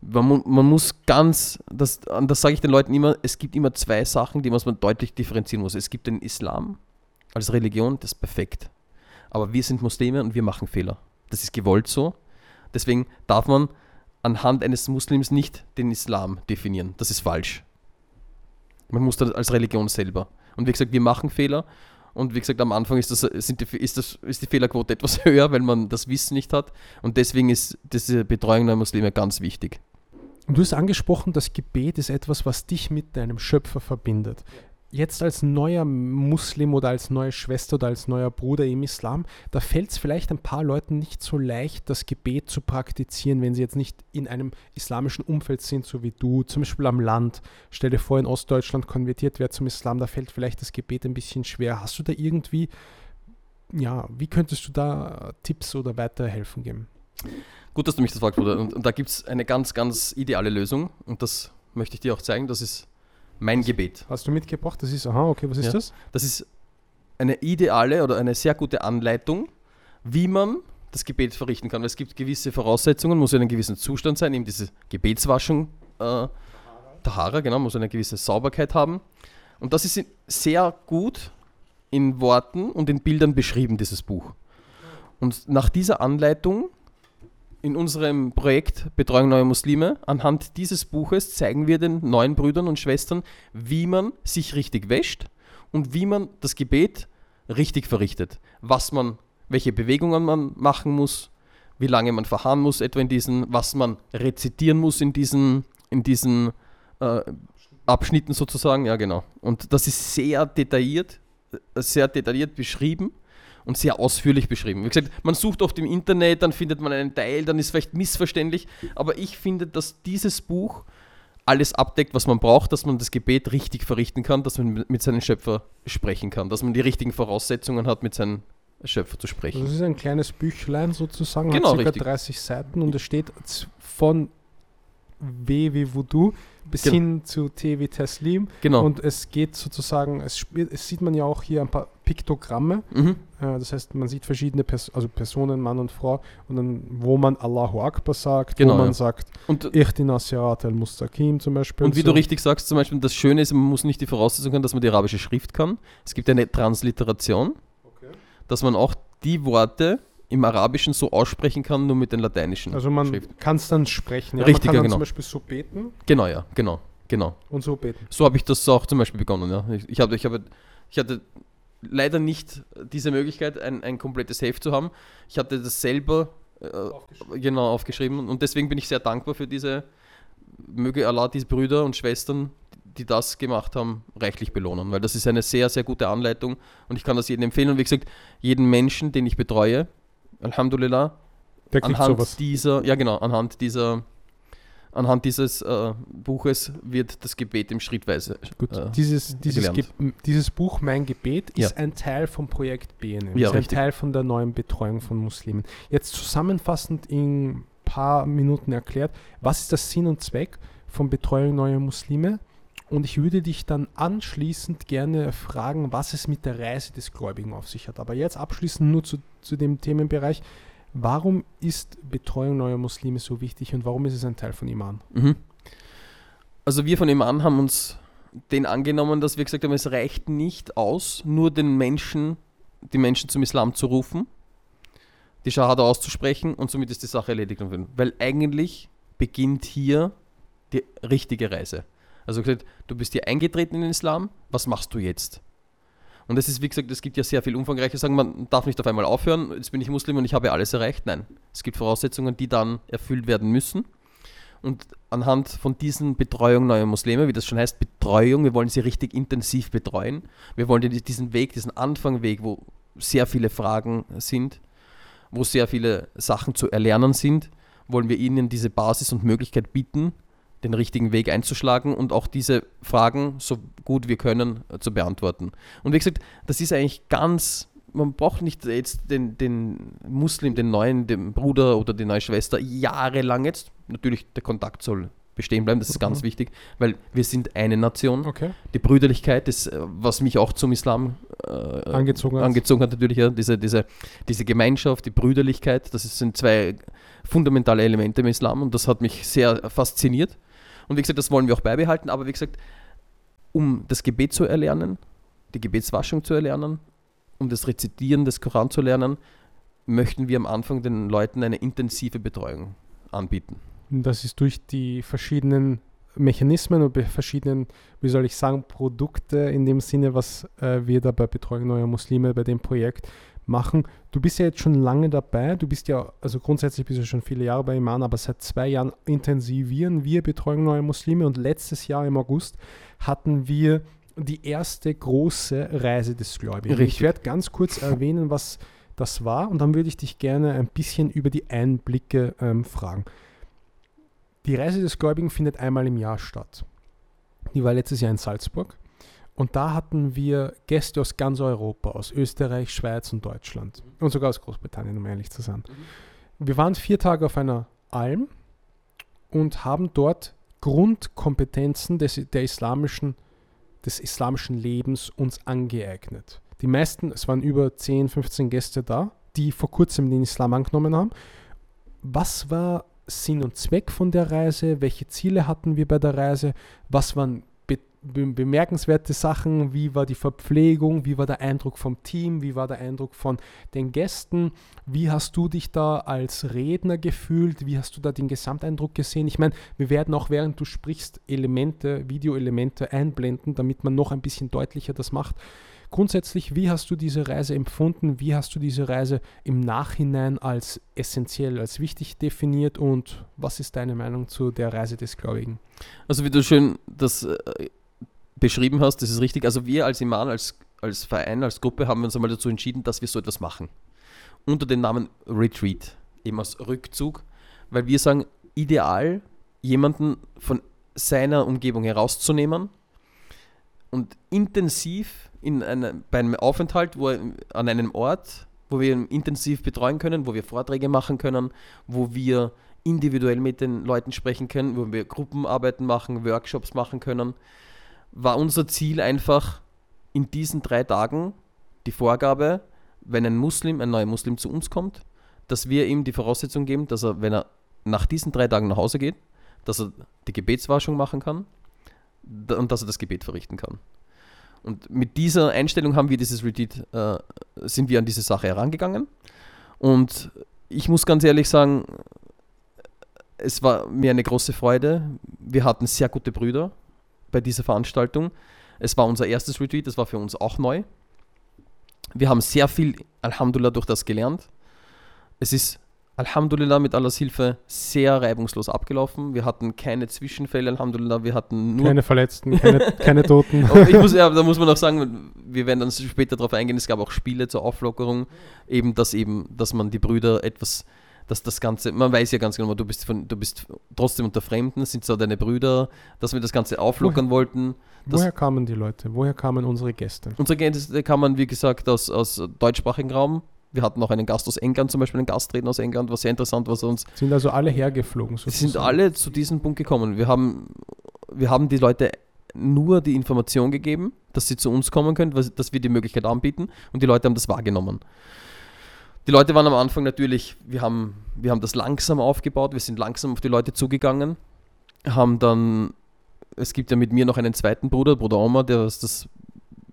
Man, man muss ganz, das, das sage ich den Leuten immer, es gibt immer zwei Sachen, die man deutlich differenzieren muss. Es gibt den Islam als Religion, das ist perfekt. Aber wir sind Muslime und wir machen Fehler. Das ist gewollt so. Deswegen darf man anhand eines Muslims nicht den Islam definieren. Das ist falsch. Man muss das als Religion selber. Und wie gesagt, wir machen Fehler. Und wie gesagt, am Anfang ist, das, sind die, ist, das, ist die Fehlerquote etwas höher, weil man das Wissen nicht hat. Und deswegen ist diese Betreuung der Muslime ganz wichtig. Und du hast angesprochen, das Gebet ist etwas, was dich mit deinem Schöpfer verbindet. Jetzt als neuer Muslim oder als neue Schwester oder als neuer Bruder im Islam, da fällt es vielleicht ein paar Leuten nicht so leicht, das Gebet zu praktizieren, wenn sie jetzt nicht in einem islamischen Umfeld sind, so wie du, zum Beispiel am Land. Stell dir vor, in Ostdeutschland konvertiert wer zum Islam, da fällt vielleicht das Gebet ein bisschen schwer. Hast du da irgendwie, ja, wie könntest du da Tipps oder Weiterhelfen geben? Gut, dass du mich das fragst, Bruder. Und, und da gibt es eine ganz, ganz ideale Lösung. Und das möchte ich dir auch zeigen. Das ist mein Gebet. Hast du mitgebracht? Das ist, aha, okay, was ist Ja. das? Das ist eine ideale oder eine sehr gute Anleitung, wie man das Gebet verrichten kann. Weil es gibt gewisse Voraussetzungen, muss in einem gewissen Zustand sein, eben diese Gebetswaschung, äh, Tahara, genau, muss eine gewisse Sauberkeit haben. Und das ist sehr gut in Worten und in Bildern beschrieben, dieses Buch. Und nach dieser Anleitung in unserem Projekt Betreuung neuer Muslime, anhand dieses Buches zeigen wir den neuen Brüdern und Schwestern, wie man sich richtig wäscht und wie man das Gebet richtig verrichtet. Was man, welche Bewegungen man machen muss, wie lange man verharren muss, etwa in diesen, was man rezitieren muss in diesen, in diesen äh, Abschnitten sozusagen. Ja, genau. Und das ist sehr detailliert, äh, sehr detailliert beschrieben und sehr ausführlich beschrieben. Wie gesagt, man sucht oft im Internet, dann findet man einen Teil, dann ist vielleicht missverständlich, aber ich finde, dass dieses Buch alles abdeckt, was man braucht, dass man das Gebet richtig verrichten kann, dass man mit seinem Schöpfer sprechen kann, dass man die richtigen Voraussetzungen hat, mit seinem Schöpfer zu sprechen. das ist ein kleines Büchlein sozusagen, Genau, hat richtig. 30 Seiten und es steht von W wie Voodoo bis Genau. hin zu T wie Teslim Genau. und es geht sozusagen, es, es sieht man ja auch hier ein paar Piktogramme. Mhm. Äh, das heißt, man sieht verschiedene Pers also Personen, Mann und Frau, und dann, wo man Allahu Akbar sagt, Genau, wo man ja. sagt, Und, Ihdina Sirat al-Mustaqim zum Beispiel. und wie so. du richtig sagst, zum Beispiel, das Schöne ist, man muss nicht die Voraussetzung haben, dass man die arabische Schrift kann. Es gibt eine Transliteration, dass man auch die Worte im Arabischen so aussprechen kann, nur mit den lateinischen Also man kann es dann sprechen. Ja? Richtig, man kann ja, genau. zum Beispiel so beten Genau, ja, genau, genau. und so beten. So habe ich das auch zum Beispiel begonnen. Ja. Ich, ich, habe, ich, habe, ich hatte leider nicht diese Möglichkeit, ein, ein komplettes Heft zu haben. Ich hatte das selber äh, genau aufgeschrieben und deswegen bin ich sehr dankbar für diese, möge Allah diese Brüder und Schwestern, die das gemacht haben, reichlich belohnen, weil das ist eine sehr, sehr gute Anleitung und ich kann das jedem empfehlen und wie gesagt, jeden Menschen, den ich betreue, Alhamdulillah, anhand sowas. dieser, ja genau, anhand dieser, anhand dieses äh, Buches wird das Gebet im Schrittweise. Gut, äh, dieses, dieses, dieses Buch Mein Gebet Ja. ist ein Teil vom Projekt BNM. Ja, ist ein richtig. Teil von der neuen Betreuung von Muslimen. Jetzt zusammenfassend in ein paar Minuten erklärt, was ist der Sinn und Zweck von Betreuung neuer Muslime? Und ich würde dich dann anschließend gerne fragen, was es mit der Reise des Gläubigen auf sich hat. Aber jetzt abschließend nur zu, zu dem Themenbereich. Warum ist Betreuung neuer Muslime so wichtig und warum ist es ein Teil von Iman? Mhm. Also wir von Iman haben uns den angenommen, dass wir gesagt haben, es reicht nicht aus, nur den Menschen, die Menschen zum Islam zu rufen, die Schahada auszusprechen und somit ist die Sache erledigt. Weil eigentlich beginnt hier die richtige Reise. Also gesagt, du bist hier eingetreten in den Islam, was machst du jetzt? Und es ist, wie gesagt, es gibt ja sehr viel umfangreiche sagen, man darf nicht auf einmal aufhören, jetzt bin ich Muslim und ich habe alles erreicht. Nein, es gibt Voraussetzungen, die dann erfüllt werden müssen. Und anhand von diesen Betreuung neuer Muslime, wie das schon heißt, Betreuung, wir wollen sie richtig intensiv betreuen. Wir wollen die- diesen Weg, diesen Anfangweg, wo sehr viele Fragen sind, wo sehr viele Sachen zu erlernen sind, wollen wir ihnen diese Basis und Möglichkeit bieten, den richtigen Weg einzuschlagen und auch diese Fragen so gut wir können äh, zu beantworten. Und wie gesagt, das ist eigentlich ganz, man braucht nicht jetzt den, den Muslim, den neuen, den Bruder oder die neue Schwester jahrelang jetzt. Natürlich, der Kontakt soll bestehen bleiben, das ist ganz Mhm. wichtig, weil wir sind eine Nation. Okay. Die Brüderlichkeit, das, äh, was mich auch zum Islam äh, Angezogen hat. angezogen hat, natürlich, ja, diese, diese, diese Gemeinschaft, die Brüderlichkeit, das sind zwei fundamentale Elemente im Islam und das hat mich sehr fasziniert. Und wie gesagt, das wollen wir auch beibehalten, aber wie gesagt, um das Gebet zu erlernen, die Gebetswaschung zu erlernen, um das Rezitieren des Koran zu lernen, möchten wir am Anfang den Leuten eine intensive Betreuung anbieten. Das ist durch die verschiedenen Mechanismen und verschiedenen, wie soll ich sagen, Produkte in dem Sinne, was äh, wir da bei Betreuung neuer Muslime bei dem Projekt machen. Du bist ja jetzt schon lange dabei. Du bist ja, also grundsätzlich bist du schon viele Jahre bei Iman, aber seit zwei Jahren intensivieren wir Betreuung neuer Muslime und letztes Jahr im August hatten wir die erste große Reise des Gläubigen. Ich Richtig. werde ganz kurz erwähnen, was das war und dann würde ich dich gerne ein bisschen über die Einblicke ähm, fragen. Die Reise des Gläubigen findet einmal im Jahr statt. Die war letztes Jahr in Salzburg. Und da hatten wir Gäste aus ganz Europa, aus Österreich, Schweiz und Deutschland. Und sogar aus Großbritannien, um ehrlich zu sein. Wir waren vier Tage auf einer Alm und haben dort Grundkompetenzen des, der islamischen, des islamischen Lebens uns angeeignet. Die meisten, es waren über 10, 15 Gäste da, die vor kurzem den Islam angenommen haben. Was war Sinn und Zweck von der Reise? Welche Ziele hatten wir bei der Reise? Was waren bemerkenswerte Sachen? Wie war die Verpflegung? Wie war der Eindruck vom Team? Wie war der Eindruck von den Gästen? Wie hast du dich da als Redner gefühlt? Wie hast du da den Gesamteindruck gesehen? Ich meine, wir werden auch während du sprichst Elemente, Videoelemente einblenden, damit man noch ein bisschen deutlicher das macht. Grundsätzlich, wie hast du diese Reise empfunden? Wie hast du diese Reise im Nachhinein als essentiell, als wichtig definiert? Und was ist deine Meinung zu der Reise des Gläubigen? Also wie du schön das äh, beschrieben hast, das ist richtig. Also wir als Iman, als, als Verein, als Gruppe haben wir uns einmal dazu entschieden, dass wir so etwas machen. Unter dem Namen Retreat, eben als Rückzug, weil wir sagen, ideal, jemanden von seiner Umgebung herauszunehmen und intensiv in einer, bei einem Aufenthalt, wo an einem Ort, wo wir ihn intensiv betreuen können, wo wir Vorträge machen können, wo wir individuell mit den Leuten sprechen können, wo wir Gruppenarbeiten machen, Workshops machen können, war unser Ziel einfach in diesen drei Tagen die Vorgabe, wenn ein Muslim, ein neuer Muslim zu uns kommt, dass wir ihm die Voraussetzung geben, dass er, wenn er nach diesen drei Tagen nach Hause geht, dass er die Gebetswaschung machen kann und dass er das Gebet verrichten kann. Und mit dieser Einstellung haben wir dieses Retreat, äh, sind wir an diese Sache herangegangen. Und ich muss ganz ehrlich sagen, es war mir eine große Freude. Wir hatten sehr gute Brüder bei dieser Veranstaltung. Es war unser erstes Retreat, das war für uns auch neu. Wir haben sehr viel, Alhamdulillah, durch das gelernt. Es ist, Alhamdulillah, mit Allahs Hilfe sehr reibungslos abgelaufen. Wir hatten keine Zwischenfälle, Alhamdulillah. Wir hatten nur Keine Verletzten, keine, keine Toten. muss, ja, da muss man auch sagen, wir werden dann später darauf eingehen, es gab auch Spiele zur Auflockerung, eben, dass eben, dass man die Brüder etwas, dass das Ganze, man weiß ja ganz genau, du bist von, du bist trotzdem unter Fremden, sind so deine Brüder, dass wir das Ganze auflockern wollten. Das, Woher kamen die Leute? Woher kamen unsere Gäste? unsere Gäste kamen, wie gesagt, aus, aus deutschsprachigen Raum. Wir hatten auch einen Gast aus England, zum Beispiel einen Gastredner aus England, was sehr interessant war, was uns Sind also alle hergeflogen? Sie sind alle zu diesem Punkt gekommen. Wir haben, wir haben die Leute nur die Information gegeben, dass sie zu uns kommen können, dass wir die Möglichkeit anbieten und die Leute haben das wahrgenommen. Die Leute waren am Anfang natürlich, wir haben, wir haben das langsam aufgebaut, wir sind langsam auf die Leute zugegangen, haben dann, es gibt ja mit mir noch einen zweiten Bruder, Bruder Omar, der das-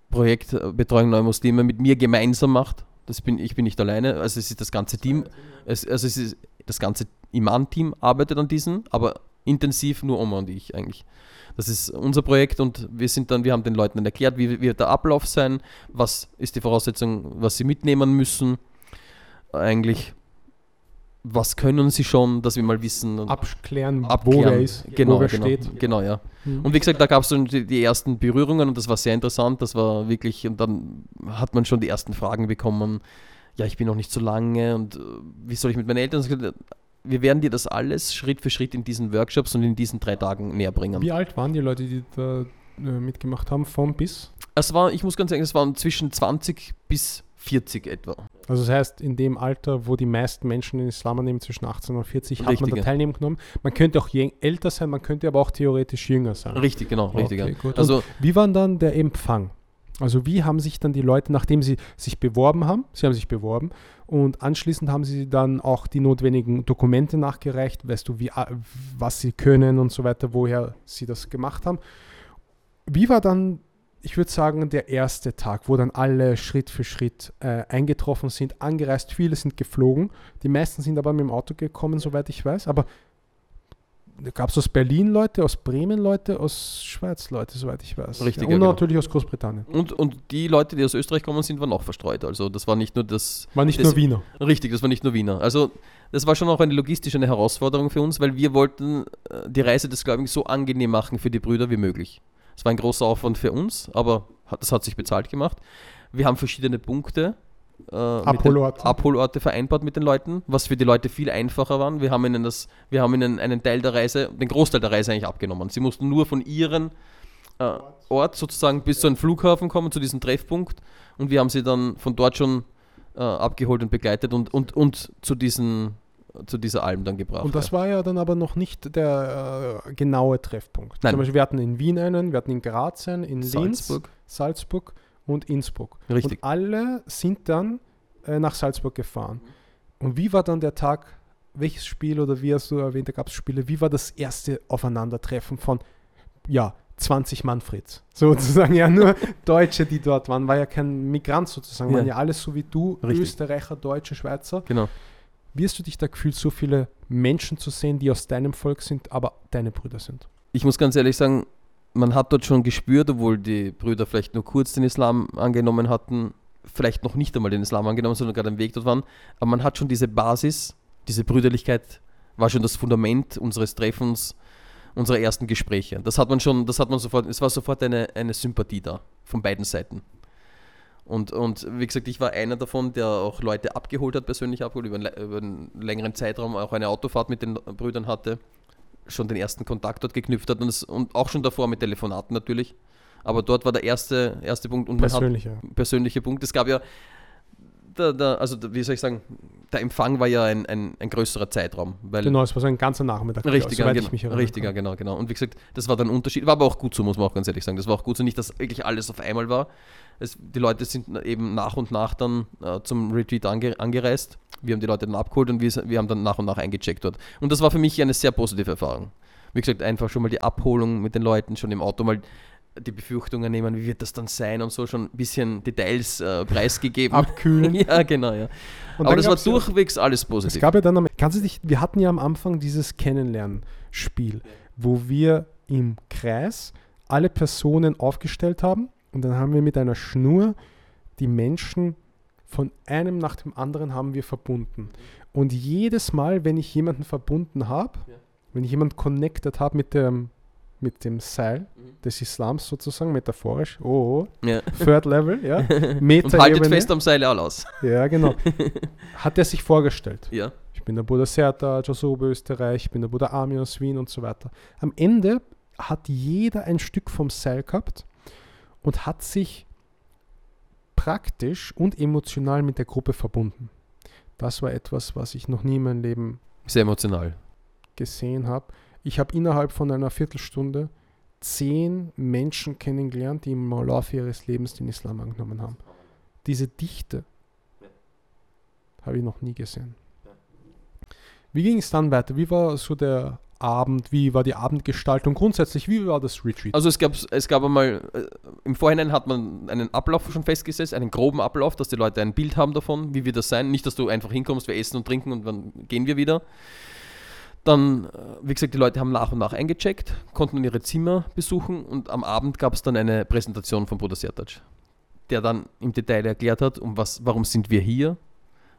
Projekt äh, Betreuung neuer Muslime mit mir gemeinsam macht. Das bin, ich bin nicht alleine, also es ist das ganze Team, es, also es ist das ganze Iman-Team arbeitet an diesen, aber intensiv nur Oma und ich eigentlich. Das ist unser Projekt und wir sind dann, wir haben den Leuten dann erklärt, wie wird der Ablauf sein, was ist die Voraussetzung, was sie mitnehmen müssen. Eigentlich, was können sie schon, dass wir mal wissen und Abklären, wo abklären. wer ist, genau, wo wer genau, steht. Genau, ja. Mhm. Und wie gesagt, da gab es die, die ersten Berührungen und das war sehr interessant. Das war wirklich, und dann hat man schon die ersten Fragen bekommen. Ja, ich bin noch nicht so lange und äh, wie soll ich mit meinen Eltern? Wir werden dir das alles Schritt für Schritt in diesen Workshops und in diesen drei Tagen näher bringen. Wie alt waren die Leute, die da äh, mitgemacht haben, von bis? Es war, ich muss ganz sagen, es waren zwischen 20 bis 40 etwa. Also das heißt, in dem Alter, wo die meisten Menschen den Islam annehmen, zwischen 18 und 40, hat man Richtig, da teilnehmen genommen. Man könnte auch älter sein, man könnte aber auch theoretisch jünger sein. Richtig, genau, richtig. Okay, ja. Also Wie war dann der Empfang? Also wie haben sich dann die Leute, nachdem sie sich beworben haben, sie haben sich beworben und anschließend haben sie dann auch die notwendigen Dokumente nachgereicht, weißt du, wie, was sie können und so weiter, woher sie das gemacht haben. Wie war dann, ich würde sagen, der erste Tag, wo dann alle Schritt für Schritt äh, eingetroffen sind, angereist, viele sind geflogen, die meisten sind aber mit dem Auto gekommen, soweit ich weiß, aber gab es aus Berlin Leute, aus Bremen Leute, aus Schweiz Leute, soweit ich weiß. Richtig, ja, und genau. natürlich aus Großbritannien. und, und die Leute, die aus Österreich kommen sind, waren auch verstreut. Also das war nicht nur das War nicht Das- nur Wiener. Richtig, das war nicht nur Wiener. Also das war schon auch eine logistische eine Herausforderung für uns, weil wir wollten äh, die Reise des Gläubigen so angenehm machen für die Brüder wie möglich. Es war ein großer Aufwand für uns, aber das hat sich bezahlt gemacht. Wir haben verschiedene Punkte, äh, den- Abholorte. Abholorte vereinbart mit den Leuten, was für die Leute viel einfacher waren. Wir haben ihnen, das, wir haben ihnen einen Teil der Reise, den Großteil der Reise eigentlich abgenommen. Sie mussten nur von ihren äh, Ort sozusagen bis zu einem Flughafen kommen, zu diesem Treffpunkt und wir haben sie dann von dort schon äh, abgeholt und begleitet und, und, und zu, diesen, zu dieser Alm dann gebracht. Und das ja. war ja dann aber noch nicht der äh, genaue Treffpunkt. Nein. Zum Beispiel, wir hatten in Wien einen, wir hatten in Graz einen, in Linz, Salzburg. Salzburg und Innsbruck. Richtig. Und alle sind dann äh, nach Salzburg gefahren. Und wie war dann der Tag, welches Spiel oder wie hast du erwähnt, da gab es Spiele, wie war das erste Aufeinandertreffen von, ja, 20 Manfreds? Sozusagen, ja, nur Deutsche, die dort waren, war ja kein Migrant sozusagen, Ja. waren ja alles so wie du, Richtig. Österreicher, Deutsche, Schweizer. Genau. Wie hast du dich da gefühlt, so viele Menschen zu sehen, die aus deinem Volk sind, aber deine Brüder sind? Ich muss ganz ehrlich sagen, man hat dort schon gespürt, obwohl die Brüder vielleicht nur kurz den Islam angenommen hatten, vielleicht noch nicht einmal den Islam angenommen, sondern gerade am Weg dort waren, aber man hat schon diese Basis, diese Brüderlichkeit war schon das Fundament unseres Treffens, unserer ersten Gespräche. Das hat man schon, das hat man sofort, es war sofort eine, eine Sympathie da, von beiden Seiten. Und, und wie gesagt, ich war einer davon, der auch Leute abgeholt hat, persönlich abgeholt, über einen, über einen längeren Zeitraum auch eine Autofahrt mit den Brüdern hatte, schon den ersten Kontakt dort geknüpft hat und, es, und auch schon davor mit Telefonaten natürlich. Aber dort war der erste, erste Punkt und Persönlicher. persönliche Punkt. Es gab ja der, der, also wie soll ich sagen, der Empfang war ja ein, ein, ein größerer Zeitraum. Weil Genau, es war so ein ganzer Nachmittag. Richtiger, soweit genau, ich richtiger genau, genau. Und wie gesagt, das war dann ein Unterschied. War aber auch gut so, muss man auch ganz ehrlich sagen. Das war auch gut so, nicht, dass wirklich alles auf einmal war. Es, die Leute sind eben nach und nach dann äh, zum Retreat ange, angereist. Wir haben die Leute dann abgeholt und wir, wir haben dann nach und nach eingecheckt dort. Und das war für mich eine sehr positive Erfahrung. Wie gesagt, einfach schon mal die Abholung mit den Leuten, schon im Auto mal die Befürchtungen nehmen, wie wird das dann sein und so schon ein bisschen Details äh, preisgegeben. Abkühlen. ja, genau, ja. Und Aber das war gab's ja- durchwegs alles Es positiv. gab ja dann, am- kannst du dich, wir hatten ja am Anfang dieses Kennenlernspiel, wo wir im Kreis alle Personen aufgestellt haben und dann haben wir mit einer Schnur die Menschen von einem nach dem anderen haben wir verbunden. Und jedes Mal, wenn ich jemanden verbunden habe, Ja. wenn ich jemanden connected habe mit dem, mit dem Seil Mhm. des Islams sozusagen, metaphorisch, oh, oh, ja. Third Level, ja, Und haltet fest am Seil all aus. ja genau, hat er sich vorgestellt. Ja. Ich bin der Bruder Serta, Josobo Österreich, ich bin der Bruder Armin aus Wien und so weiter. Am Ende hat jeder ein Stück vom Seil gehabt und hat sich praktisch und emotional mit der Gruppe verbunden. Das war etwas, was ich noch nie in meinem Leben Sehr emotional. gesehen habe. Ich habe innerhalb von einer Viertelstunde zehn Menschen kennengelernt, die im Laufe ihres Lebens den Islam angenommen haben. Diese Dichte habe ich noch nie gesehen. Wie ging es dann weiter? Wie war so der Abend? Wie war die Abendgestaltung? Grundsätzlich, wie war das Retreat? Also es gab, es gab einmal, äh, im Vorhinein hat man einen Ablauf schon festgesetzt, einen groben Ablauf, dass die Leute ein Bild haben davon, wie wird das sein. Nicht, dass du einfach hinkommst, wir essen und trinken und dann gehen wir wieder. Dann, äh, wie gesagt, die Leute haben nach und nach eingecheckt, konnten ihre Zimmer besuchen und am Abend gab es dann eine Präsentation von Bruder Sertac, der dann im Detail erklärt hat, um was, warum sind wir hier,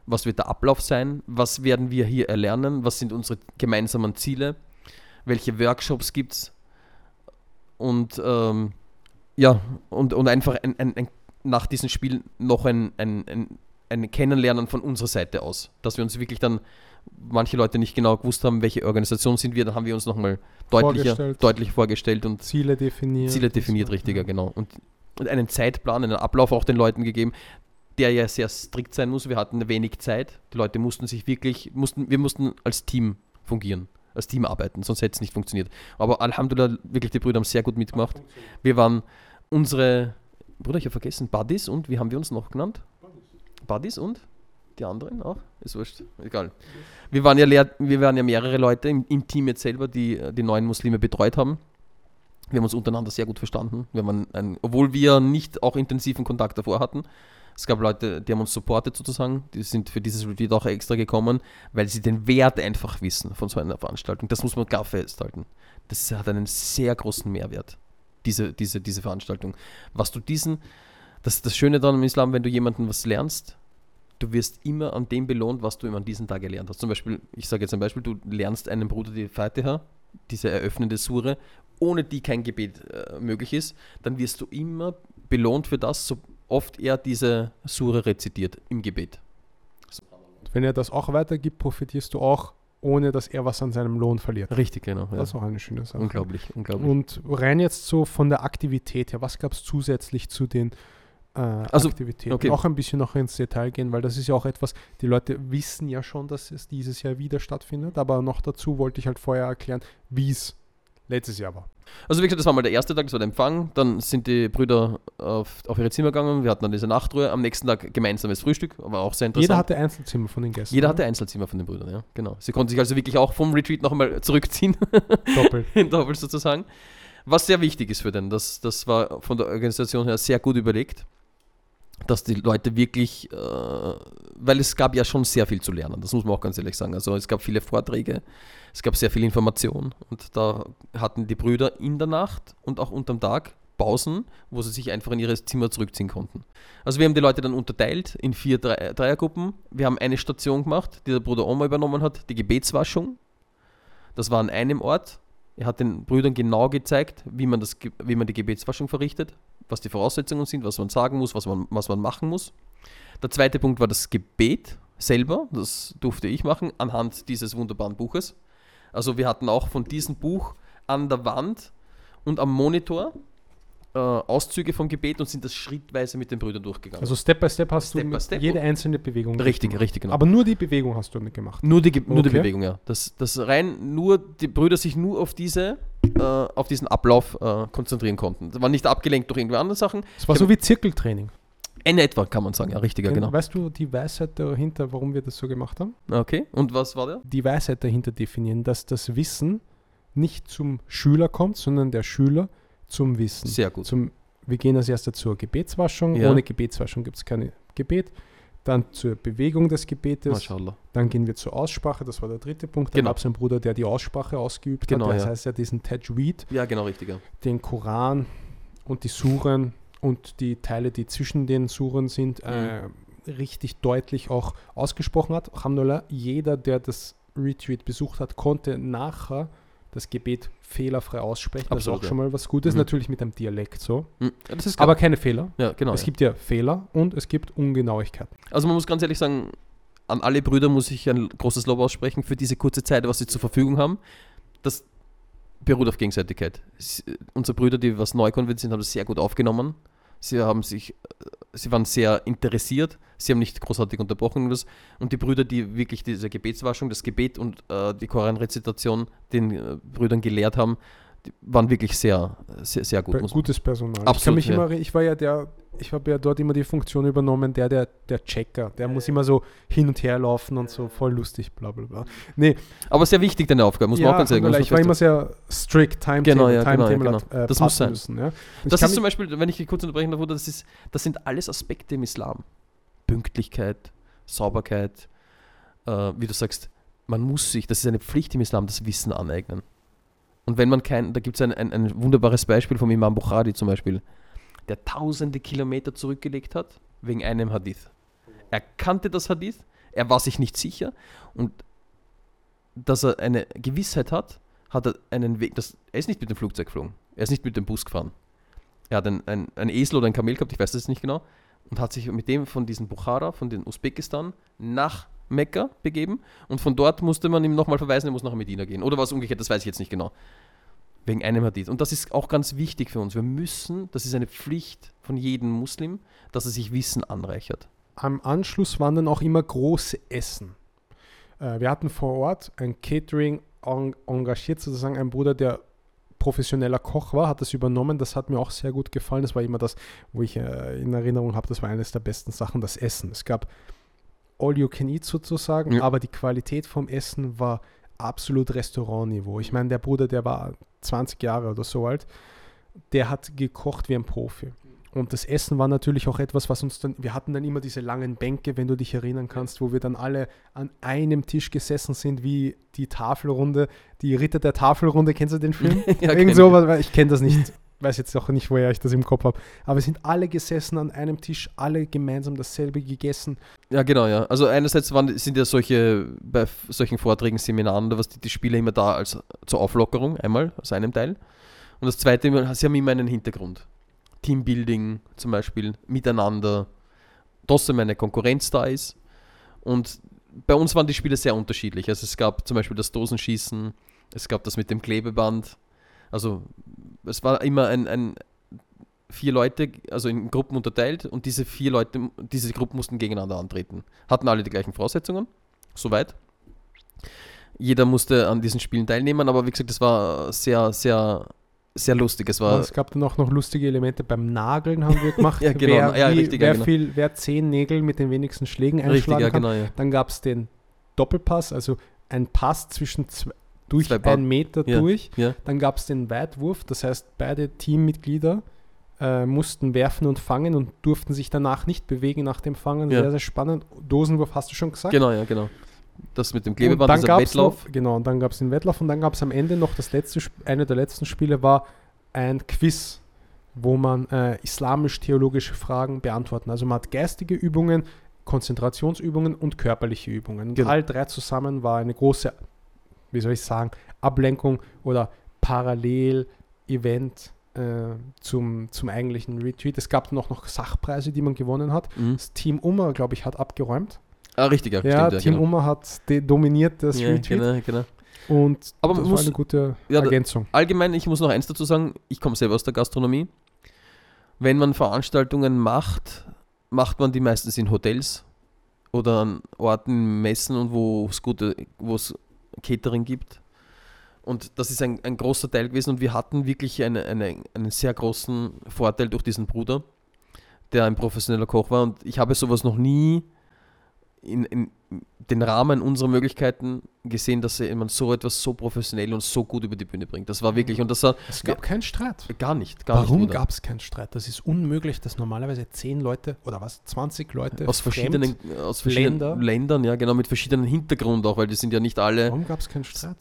was wird der Ablauf sein, was werden wir hier erlernen, was sind unsere gemeinsamen Ziele, welche Workshops gibt es und ähm, ja, und, und einfach ein, ein, ein, nach diesem Spiel noch ein, ein, ein, ein Kennenlernen von unserer Seite aus, dass wir uns wirklich dann manche Leute nicht genau gewusst haben, welche Organisation sind wir, dann haben wir uns nochmal deutlicher, Vorgestellt. deutlich vorgestellt und Ziele definiert. Ziele definiert, richtiger, genau. Und, und einen Zeitplan, einen Ablauf auch den Leuten gegeben, der ja sehr strikt sein muss. Wir hatten wenig Zeit. Die Leute mussten sich wirklich, mussten, wir mussten als Team fungieren, als Team arbeiten, sonst hätte es nicht funktioniert. Aber Alhamdulillah, wirklich, die Brüder haben sehr gut mitgemacht. Wir waren unsere, Bruder, ich habe vergessen, Buddies und wie haben wir uns noch genannt? Buddies und? Die anderen auch? Ist wurscht, egal. Wir waren ja, leer, wir waren ja mehrere Leute im, im Team jetzt selber, die die neuen Muslime betreut haben. Wir haben uns untereinander sehr gut verstanden. Wir haben ein, obwohl wir nicht auch intensiven Kontakt davor hatten. Es gab Leute, die haben uns supportet sozusagen. Die sind für dieses Retreat auch extra gekommen, weil sie den Wert einfach wissen von so einer Veranstaltung. Das muss man klar festhalten. Das hat einen sehr großen Mehrwert, diese, diese, diese Veranstaltung. Was du diesen, das, das Schöne daran im Islam, wenn du jemanden was lernst, du wirst immer an dem belohnt, was du ihm an diesem Tag gelernt hast. Zum Beispiel, ich sage jetzt ein Beispiel, du lernst einem Bruder die Fatiha, diese eröffnende Sure, ohne die kein Gebet äh, möglich ist, dann wirst du immer belohnt für das, so oft er diese Sure rezitiert im Gebet. Wenn er das auch weitergibt, profitierst du auch, ohne dass er was an seinem Lohn verliert. Richtig, genau. Ja. Das ist auch eine schöne Sache. Unglaublich, unglaublich. Und rein jetzt so von der Aktivität her, was gab es zusätzlich zu den äh, Also, Aktivitäten? okay. Auch ein bisschen noch ins Detail gehen, weil das ist ja auch etwas, die Leute wissen ja schon, dass es dieses Jahr wieder stattfindet, aber noch dazu wollte ich halt vorher erklären, wie es letztes Jahr war. Also wie gesagt, das war mal der erste Tag, das war der Empfang. Dann sind die Brüder auf, auf ihre Zimmer gegangen. Wir hatten dann diese Nachtruhe. Am nächsten Tag gemeinsames Frühstück, war auch sehr interessant. Jeder hatte Einzelzimmer von den Gästen. Jeder hatte Einzelzimmer von den Brüdern, ja, genau. Sie konnten sich also wirklich auch vom Retreat noch einmal zurückziehen, doppelt. doppelt sozusagen. Was sehr wichtig ist für den, das, das war von der Organisation her sehr gut überlegt, dass die Leute wirklich, äh, weil es gab ja schon sehr viel zu lernen, das muss man auch ganz ehrlich sagen. Also es gab viele Vorträge, es gab sehr viel Information und da hatten die Brüder in der Nacht und auch unterm Tag Pausen, wo sie sich einfach in ihre Zimmer zurückziehen konnten. Also wir haben die Leute dann unterteilt in vier Drei- Dreiergruppen. Wir haben eine Station gemacht, die der Bruder Oma übernommen hat, die Gebetswaschung. Das war an einem Ort. Er hat den Brüdern genau gezeigt, wie man, das, wie man die Gebetswaschung verrichtet, was die Voraussetzungen sind, was man sagen muss, was man, was man machen muss. Der zweite Punkt war das Gebet selber. Das durfte ich machen anhand dieses wunderbaren Buches. Also wir hatten auch von diesem Buch an der Wand und am Monitor äh, Auszüge vom Gebet und sind das schrittweise mit den Brüdern durchgegangen. Also Step by Step hast Step du Step. jede einzelne Bewegung richtig, gemacht. richtig, genau. Aber nur die Bewegung hast du nicht gemacht. Nur die, Ge- nur die Okay. Bewegung, ja. Das, das rein nur die Brüder sich nur auf diese, äh, auf diesen Ablauf äh, konzentrieren konnten. Das war nicht abgelenkt durch irgendwelche anderen Sachen. Es war so wie Zirkeltraining. In etwa kann man sagen, ja, richtig, ja, genau. Weißt du die Weisheit dahinter, warum wir das so gemacht haben? Okay, und was war der? Die Weisheit dahinter definieren, dass das Wissen nicht zum Schüler kommt, sondern der Schüler zum Wissen. Sehr gut. Zum, wir gehen als erstes zur Gebetswaschung. Ja. Ohne Gebetswaschung gibt es kein Gebet. Dann zur Bewegung des Gebetes. Mashallah. Dann gehen wir zur Aussprache. Das war der dritte Punkt. Dann Genau. gab es einen Bruder, der die Aussprache ausgeübt Genau, hat. Das ja. heißt ja diesen Tajweed, Ja, genau, richtig, ja. den Koran und die Suren und die Teile, die zwischen den Suren sind, äh, richtig deutlich auch ausgesprochen hat. Alhamdulillah, jeder, der das Retreat besucht hat, konnte nachher das Gebet fehlerfrei aussprechen. das Absolut, ist auch ja. schon mal was Gutes. Mhm. Natürlich mit einem Dialekt so. Hm, ja, Das ist Aber keine Fehler. ja, genau. es Ja. gibt ja Fehler und es gibt Ungenauigkeiten. Also man muss ganz ehrlich sagen, an alle Brüder muss ich ein großes Lob aussprechen für diese kurze Zeit, was sie zur Verfügung haben. Das beruht auf Gegenseitigkeit. Sie, unsere Brüder, die was neu konvertiert sind, haben das sehr gut aufgenommen. Sie haben sich, äh, sie waren sehr interessiert. Sie haben nicht großartig unterbrochen und die Brüder, die wirklich diese Gebetswaschung, das Gebet und äh, die Koranrezitation den äh, Brüdern gelehrt haben, die waren wirklich sehr, sehr, sehr gut. Gutes Personal. ich, Absolut, mich ja. immer, ich war ja der, ich habe ja dort immer die Funktion übernommen, der, der, der Checker. Der muss immer so hin und her laufen und so voll lustig, bla bla bla. Nee, Aber sehr wichtig, deine Aufgabe, muss man auch ganz ehrlich man ich war immer sehr strict, Timetable, Genau, ja, genau, ja, genau. äh, Das muss sein. müssen. Ja. Ich Das ist zum Beispiel, wenn ich kurz unterbrechen darf, das, ist, das sind alles Aspekte im Islam. Pünktlichkeit, Sauberkeit, äh, wie du sagst, man muss sich, das ist eine Pflicht im Islam, das Wissen aneignen. Und wenn man kein, da gibt es ein, ein, ein wunderbares Beispiel vom Imam Bukhari zum Beispiel, der tausende Kilometer zurückgelegt hat, wegen einem Hadith. Er kannte das Hadith, er war sich nicht sicher und dass er eine Gewissheit hat, hat er einen Weg, das, er ist nicht mit dem Flugzeug geflogen, er ist nicht mit dem Bus gefahren. Er hat ein, ein, ein Esel oder ein Kamel gehabt, ich weiß das nicht genau, und hat sich mit dem von diesem Bukhara, von den Usbekistan, nach Mekka begeben und von dort musste man ihm nochmal verweisen, er muss nach Medina gehen. Oder war es umgekehrt, das weiß ich jetzt nicht genau. Wegen einem Hadith. Und das ist auch ganz wichtig für uns. Wir müssen, das ist eine Pflicht von jedem Muslim, dass er sich Wissen anreichert. am Anschluss waren dann auch immer große Essen. Äh, wir hatten vor Ort ein Catering en engagiert, sozusagen ein Bruder, der professioneller Koch war, hat das übernommen. Das hat mir auch sehr gut gefallen. Das war immer das, wo ich äh, in Erinnerung habe, das war eines der besten Sachen, das Essen. Es gab All You Can Eat sozusagen, Ja. aber die Qualität vom Essen war absolut Restaurantniveau. Ich meine, der Bruder, der war 20 Jahre oder so alt, der hat gekocht wie ein Profi. Und das Essen war natürlich auch etwas, was uns dann, wir hatten dann immer diese langen Bänke, wenn du dich erinnern kannst, wo wir dann alle an einem Tisch gesessen sind, wie die Tafelrunde, die Ritter der Tafelrunde, kennst du den Film? Ja, Irgend sowas, ich kenne das nicht, weiß jetzt auch nicht, woher ich das im Kopf habe. Aber wir sind alle gesessen an einem Tisch, alle gemeinsam dasselbe gegessen. Ja, genau, ja. Also einerseits waren, sind ja solche, bei solchen Vorträgen, Seminaren, oder was die, die Spieler immer da als zur Auflockerung, einmal aus einem Teil. Und das zweite, sie haben immer einen Hintergrund. Teambuilding zum Beispiel, miteinander, trotzdem eine Konkurrenz da ist. Und bei uns waren die Spiele sehr unterschiedlich. Also es gab zum Beispiel das Dosenschießen, es gab das mit dem Klebeband. Also es war immer ein, ein vier Leute, also in Gruppen unterteilt und diese vier Leute, diese Gruppen mussten gegeneinander antreten. Hatten alle die gleichen Voraussetzungen, soweit. Jeder musste an diesen Spielen teilnehmen, aber wie gesagt, das war sehr, sehr, sehr lustig. Es war es gab dann auch noch lustige Elemente beim Nageln haben wir gemacht. Ja, genau. Wer, Ja, wie, richtig, ja, wer, genau. viel, wer zehn Nägel mit den wenigsten Schlägen richtig, einschlagen ja, kann. genau, ja. Dann gab es den Doppelpass, also ein Pass zwischen zwei, durch einen Meter Ja. durch. ja. Dann gab es den Weitwurf, das heißt, beide Teammitglieder äh, mussten werfen und fangen und durften sich danach nicht bewegen nach dem Fangen. Ja. Sehr, sehr spannend. Dosenwurf hast du schon gesagt. Genau, ja, genau. Das mit dem Und Klebeband, dann dieser gab's Wettlauf. Noch, genau, und dann gab es den Wettlauf und dann gab es am Ende noch das letzte, eine der letzten Spiele war ein Quiz, wo man äh, islamisch-theologische Fragen beantworten. Also man hat geistige Übungen, Konzentrationsübungen und körperliche Übungen. Und Genau. all drei zusammen war eine große, wie soll ich sagen, Ablenkung oder Parallel-Event äh, zum, zum eigentlichen Retreat. Es gab auch noch Sachpreise, die man gewonnen hat. Mhm. Das Team Umar, glaube ich, hat abgeräumt. Ah, richtig, ja, Ja, stimmt, Team genau. Umar hat dominiert das ja, Retreat genau, genau. und Aber das man war muss- eine gute Ja, Ergänzung. Allgemein, ich muss noch eins dazu sagen, ich komme selber aus der Gastronomie wenn man Veranstaltungen macht, macht man die meistens in Hotels oder an Orten, Messen und wo es gute, wo es Catering gibt. Und das ist ein, ein großer Teil gewesen und wir hatten wirklich eine, eine, einen sehr großen Vorteil durch diesen Bruder, der ein professioneller Koch war. Und ich habe sowas noch nie in, in den Rahmen unserer Möglichkeiten gesehen, dass man so etwas so professionell und so gut über die Bühne bringt. Das war wirklich, und das war. Es gab keinen Streit. Gar nicht, gar Warum gab es keinen Streit? Das ist unmöglich, dass normalerweise 10 Leute oder was, 20 Leute aus verschiedenen, aus verschiedenen Länder. Ländern, ja, genau, mit verschiedenen Hintergrund auch, weil die sind ja nicht alle. Warum gab es keinen Streit?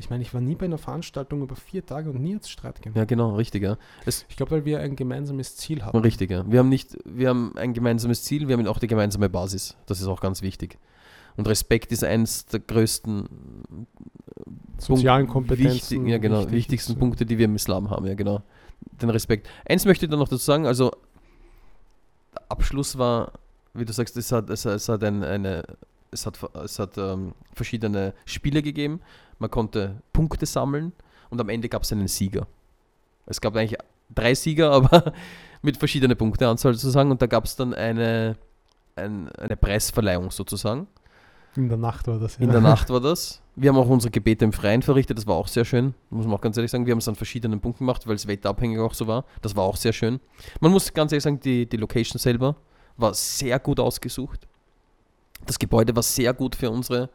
Ich meine, ich war nie bei einer Veranstaltung über vier Tage und nie es Streit gegeben. Ja, genau, richtig, ja. Es, Ich glaube, weil wir ein gemeinsames Ziel hatten. richtig, ja. Wir haben nicht, wir haben ein gemeinsames Ziel, wir haben auch die gemeinsame Basis. Das ist auch ganz wichtig. Und Respekt ist eins der größten Sozialen Punkt- Kompetenzen. Wichtig, ja, genau, wichtig wichtigsten ist. Punkte, die wir im Islam haben, ja, genau. Den Respekt. Eins möchte ich dann noch dazu sagen, also der Abschluss war, wie du sagst, es hat, es, es hat ein, eine, es hat, es hat ähm, verschiedene Spiele gegeben, man konnte Punkte sammeln und am Ende gab es einen Sieger. Es gab eigentlich drei Sieger, aber mit verschiedener Punkteanzahl sozusagen und da gab es dann eine, ein, eine Preisverleihung sozusagen. In der Nacht war das. Ja. In der Nacht war das. Wir haben auch unsere Gebete im Freien verrichtet, das war auch sehr schön, muss man auch ganz ehrlich sagen. Wir haben es an verschiedenen Punkten gemacht, weil es wetterabhängig auch so war. Das war auch sehr schön. Man muss ganz ehrlich sagen, die, die Location selber war sehr gut ausgesucht. Das Gebäude war sehr gut für unsere,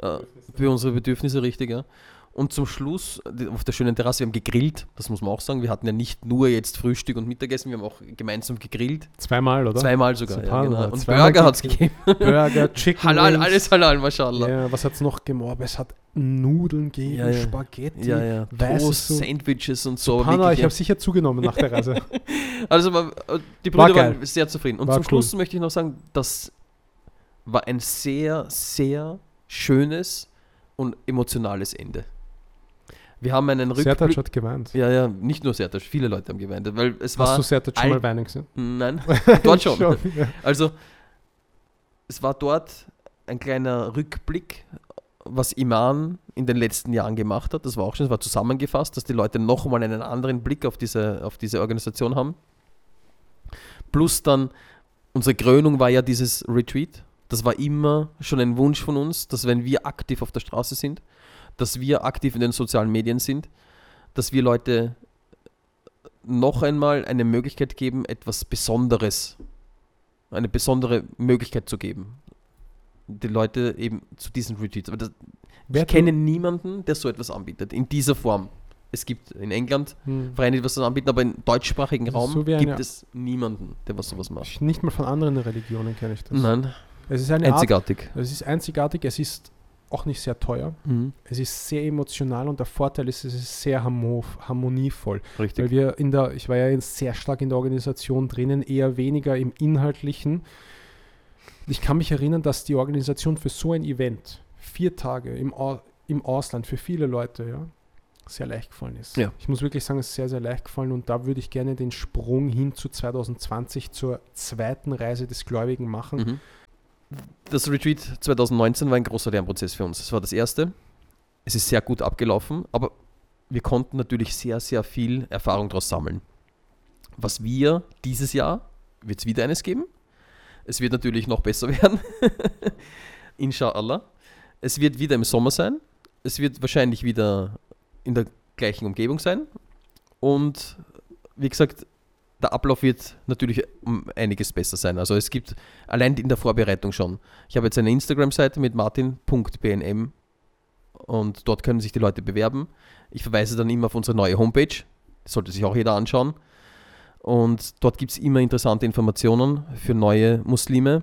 äh, für unsere Bedürfnisse, richtig, ja. Und zum Schluss, auf der schönen Terrasse, wir haben gegrillt, das muss man auch sagen. Wir hatten ja nicht nur jetzt Frühstück und Mittagessen, wir haben auch gemeinsam gegrillt. Zweimal, oder? Zweimal sogar. Ja, Subhanallah, genau. Und Burger hat es gegeben. Burger, Chicken Halal, Wings. alles halal, mashallah. Ja, was hat es noch gegeben? Es hat Nudeln gegeben, Ja, ja. Spaghetti. Ja, ja. Toast, so- Sandwiches und so. wirklich, ich habe sicher zugenommen nach der Reise. Also man, äh, die War Brüder geil. waren sehr zufrieden. Und War zum cool. Schluss möchte ich noch sagen, das war ein sehr, sehr schönes und emotionales Ende. Wir haben einen Sertac Rückblick. hat geweint. Ja, ja, nicht nur Sertac, viele Leute haben geweint, weil es Hast war du Sertac schon mal weinen gesehen? nein, dort schon. ja. Also es war dort ein kleiner Rückblick, was Iman in den letzten Jahren gemacht hat. Das war auch schon, es war zusammengefasst, dass die Leute nochmal einen anderen Blick auf diese, auf diese Organisation haben. Plus dann, unsere Krönung war ja dieses Retreat. Das war immer schon ein Wunsch von uns, dass wenn wir aktiv auf der Straße sind, dass wir aktiv in den sozialen Medien sind, dass wir Leute noch einmal eine Möglichkeit geben, etwas Besonderes, eine besondere Möglichkeit zu geben. Die Leute eben zu diesen Retreats. Aber das, ich kenne niemanden, der so etwas anbietet, in dieser Form. Es gibt in England Hm. Vereine, die was das anbieten, aber im deutschsprachigen Raum so gibt es niemanden, der was sowas macht. Ich- Nicht mal von anderen Religionen kenne ich das. Nein, Es ist eine Art, einzigartig. es ist einzigartig, es ist auch nicht sehr teuer. Mhm. Es ist sehr emotional und der Vorteil ist, es ist sehr harmo harmonievoll. Richtig. Weil wir in der, ich war ja jetzt sehr stark in der Organisation drinnen, eher weniger im Inhaltlichen. Ich kann mich erinnern, dass die Organisation für so ein Event, vier Tage im, Au im Ausland, für viele Leute, ja, sehr leicht gefallen ist. Ja. Ich muss wirklich sagen, es ist sehr, sehr leicht gefallen und da würde ich gerne den Sprung hin zu 2020 zur zweiten Reise des Gläubigen machen. Mhm. Das Retreat 2019 war ein großer Lernprozess für uns. Es war das erste. Es ist sehr gut abgelaufen, aber wir konnten natürlich sehr, sehr viel Erfahrung daraus sammeln. Was wir dieses Jahr, wird es wieder eines geben. Es wird natürlich noch besser werden. Inshallah. Es wird wieder im Sommer sein. Es wird wahrscheinlich wieder in der gleichen Umgebung sein. Und wie gesagt, der Ablauf wird natürlich um einiges besser sein. Also es gibt allein in der Vorbereitung schon. Ich habe jetzt eine Instagram-Seite mit martin.bnm und dort können sich die Leute bewerben. Ich verweise dann immer auf unsere neue Homepage. Das sollte sich auch jeder anschauen. Und dort gibt es immer interessante Informationen für neue Muslime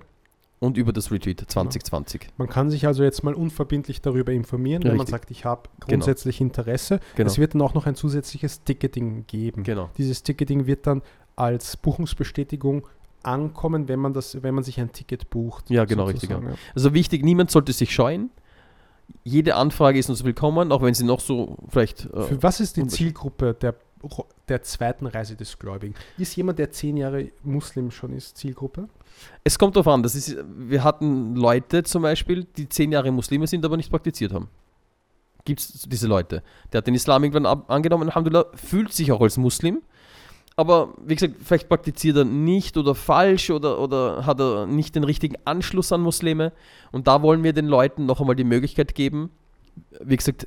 und über das Retreat 2020. Man kann sich also jetzt mal unverbindlich darüber informieren, wenn man Richtig. sagt, ich habe grundsätzlich Interesse. Genau. Es wird dann auch noch ein zusätzliches Ticketing geben. Genau. Dieses Ticketing wird dann als Buchungsbestätigung ankommen, wenn man das, wenn man sich ein Ticket bucht. Ja, genau, richtig, sozusagen, Also wichtig, niemand sollte sich scheuen. Jede Anfrage ist uns willkommen, auch wenn sie noch so vielleicht. ja. Äh, Für was ist die Zielgruppe der, der zweiten Reise des Gläubigen? Ist jemand, der zehn Jahre Muslim schon ist, Zielgruppe? Es kommt darauf an. Das ist, wir hatten Leute zum Beispiel, die zehn Jahre Muslime sind, aber nicht praktiziert haben. Gibt es diese Leute? Der hat den Islam irgendwann ab, angenommen, Alhamdulillah, fühlt sich auch als Muslim, aber wie gesagt, vielleicht praktiziert er nicht oder falsch oder, oder hat er nicht den richtigen Anschluss an Muslime. Und da wollen wir den Leuten noch einmal die Möglichkeit geben, wie gesagt,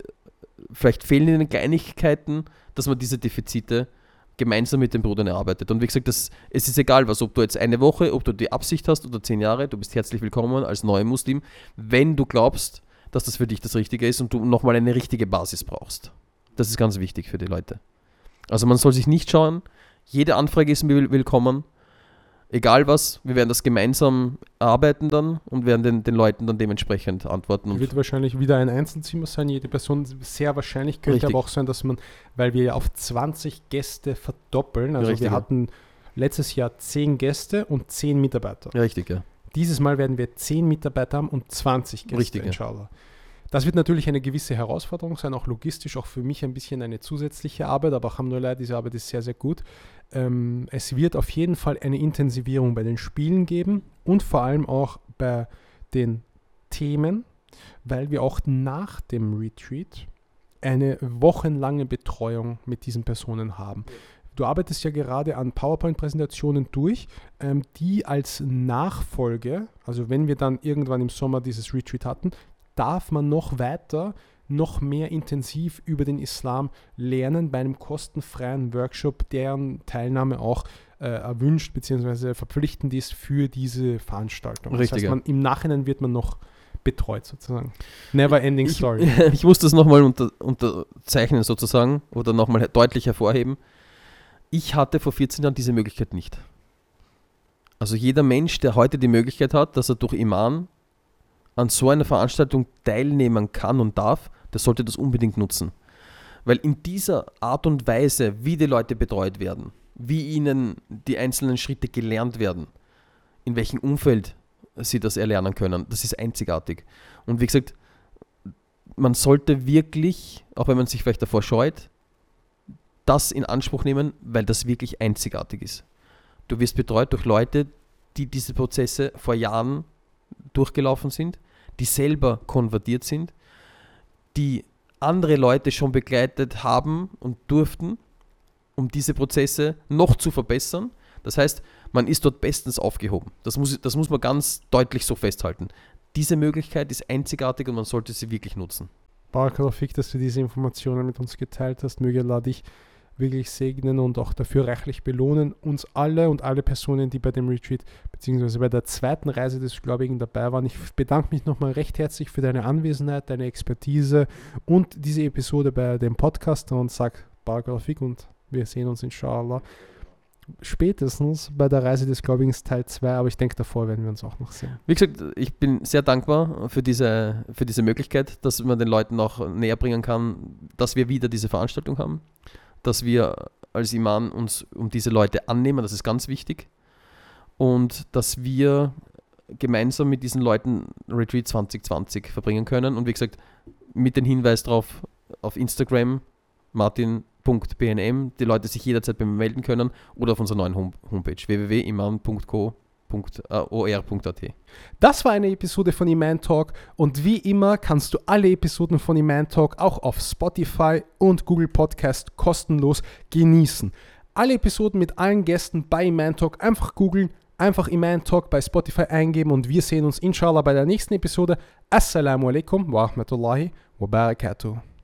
vielleicht fehlen ihnen Kleinigkeiten, dass man diese Defizite gemeinsam mit den Brüdern erarbeitet. Und wie gesagt, das, es ist egal, was, ob du jetzt eine Woche, ob du die Absicht hast oder zehn Jahre, du bist herzlich willkommen als neuer Muslim, wenn du glaubst, dass das für dich das Richtige ist und du nochmal eine richtige Basis brauchst. Das ist ganz wichtig für die Leute. Also man soll sich nicht schauen, jede Anfrage ist willkommen. Egal was, wir werden das gemeinsam arbeiten dann und werden den, den Leuten dann dementsprechend antworten. Und Wird wahrscheinlich wieder ein Einzelzimmer sein, jede Person. Sehr wahrscheinlich könnte Richtig. aber auch sein, dass man, weil wir ja auf 20 Gäste verdoppeln, also Richtig, wir hatten letztes Jahr 10 Gäste und 10 Mitarbeiter. Richtig, ja. Dieses Mal werden wir 10 Mitarbeiter haben und 20 Gäste, Richtig, ja. Das wird natürlich eine gewisse Herausforderung sein, auch logistisch, auch für mich ein bisschen eine zusätzliche Arbeit, aber Alhamdulillah, diese Arbeit ist sehr, sehr gut. Ähm, es wird auf jeden Fall eine Intensivierung bei den Spielen geben und vor allem auch bei den Themen, weil wir auch nach dem Retreat eine wochenlange Betreuung mit diesen Personen haben. Du arbeitest ja gerade an PowerPoint-Präsentationen durch, ähm, die als Nachfolge, also wenn wir dann irgendwann im Sommer dieses Retreat hatten, darf man noch weiter, noch mehr intensiv über den Islam lernen bei einem kostenfreien Workshop, deren Teilnahme auch äh, erwünscht bzw. verpflichtend ist für diese Veranstaltung. Richtig, das heißt, man, im Nachhinein wird man noch betreut sozusagen. Never ending Ich, story. ich muss das nochmal unter, unterzeichnen sozusagen oder nochmal deutlich hervorheben. Ich hatte vor 14 Jahren diese Möglichkeit nicht. Also jeder Mensch, der heute die Möglichkeit hat, dass er durch Iman an so einer Veranstaltung teilnehmen kann und darf, der sollte das unbedingt nutzen. Weil in dieser Art und Weise, wie die Leute betreut werden, wie ihnen die einzelnen Schritte gelernt werden, in welchem Umfeld sie das erlernen können, das ist einzigartig. Und wie gesagt, man sollte wirklich, auch wenn man sich vielleicht davor scheut, das in Anspruch nehmen, weil das wirklich einzigartig ist. Du wirst betreut durch Leute, die diese Prozesse vor Jahren durchgelaufen sind, die selber konvertiert sind, die andere Leute schon begleitet haben und durften, um diese Prozesse noch zu verbessern. Das heißt, man ist dort bestens aufgehoben. Das muss, das muss man ganz deutlich so festhalten. Diese Möglichkeit ist einzigartig und man sollte sie wirklich nutzen. Barakallah dass du diese Informationen mit uns geteilt hast. Möge Allah dich wirklich segnen und auch dafür reichlich belohnen. Uns alle und alle Personen, die bei dem Retreat bzw. bei der zweiten Reise des Gläubigen dabei waren. Ich bedanke mich nochmal recht herzlich für deine Anwesenheit, deine Expertise und diese Episode bei dem Podcast und sag Barakallah Fik und wir sehen uns inshallah spätestens bei der Reise des Gläubigen Teil 2, aber ich denke, davor werden wir uns auch noch sehen. Wie gesagt, ich bin sehr dankbar für diese, für diese Möglichkeit, dass man den Leuten auch näher bringen kann, dass wir wieder diese Veranstaltung haben, dass wir als Iman uns um diese Leute annehmen, das ist ganz wichtig. Und dass wir gemeinsam mit diesen Leuten Retreat 2020 verbringen können. Und wie gesagt, mit dem Hinweis darauf auf Instagram, martin.bnm, die Leute sich jederzeit bei mir melden können oder auf unserer neuen Home Homepage www.iman.co.or.at. Das war eine Episode von Iman Talk und wie immer kannst du alle Episoden von Iman Talk auch auf Spotify und Google Podcast kostenlos genießen. Alle Episoden mit allen Gästen bei Iman Talk einfach googeln, einfach Iman Talk bei Spotify eingeben und wir sehen uns inshallah bei der nächsten Episode. Assalamu alaikum wa rahmatullahi wa barakatuh.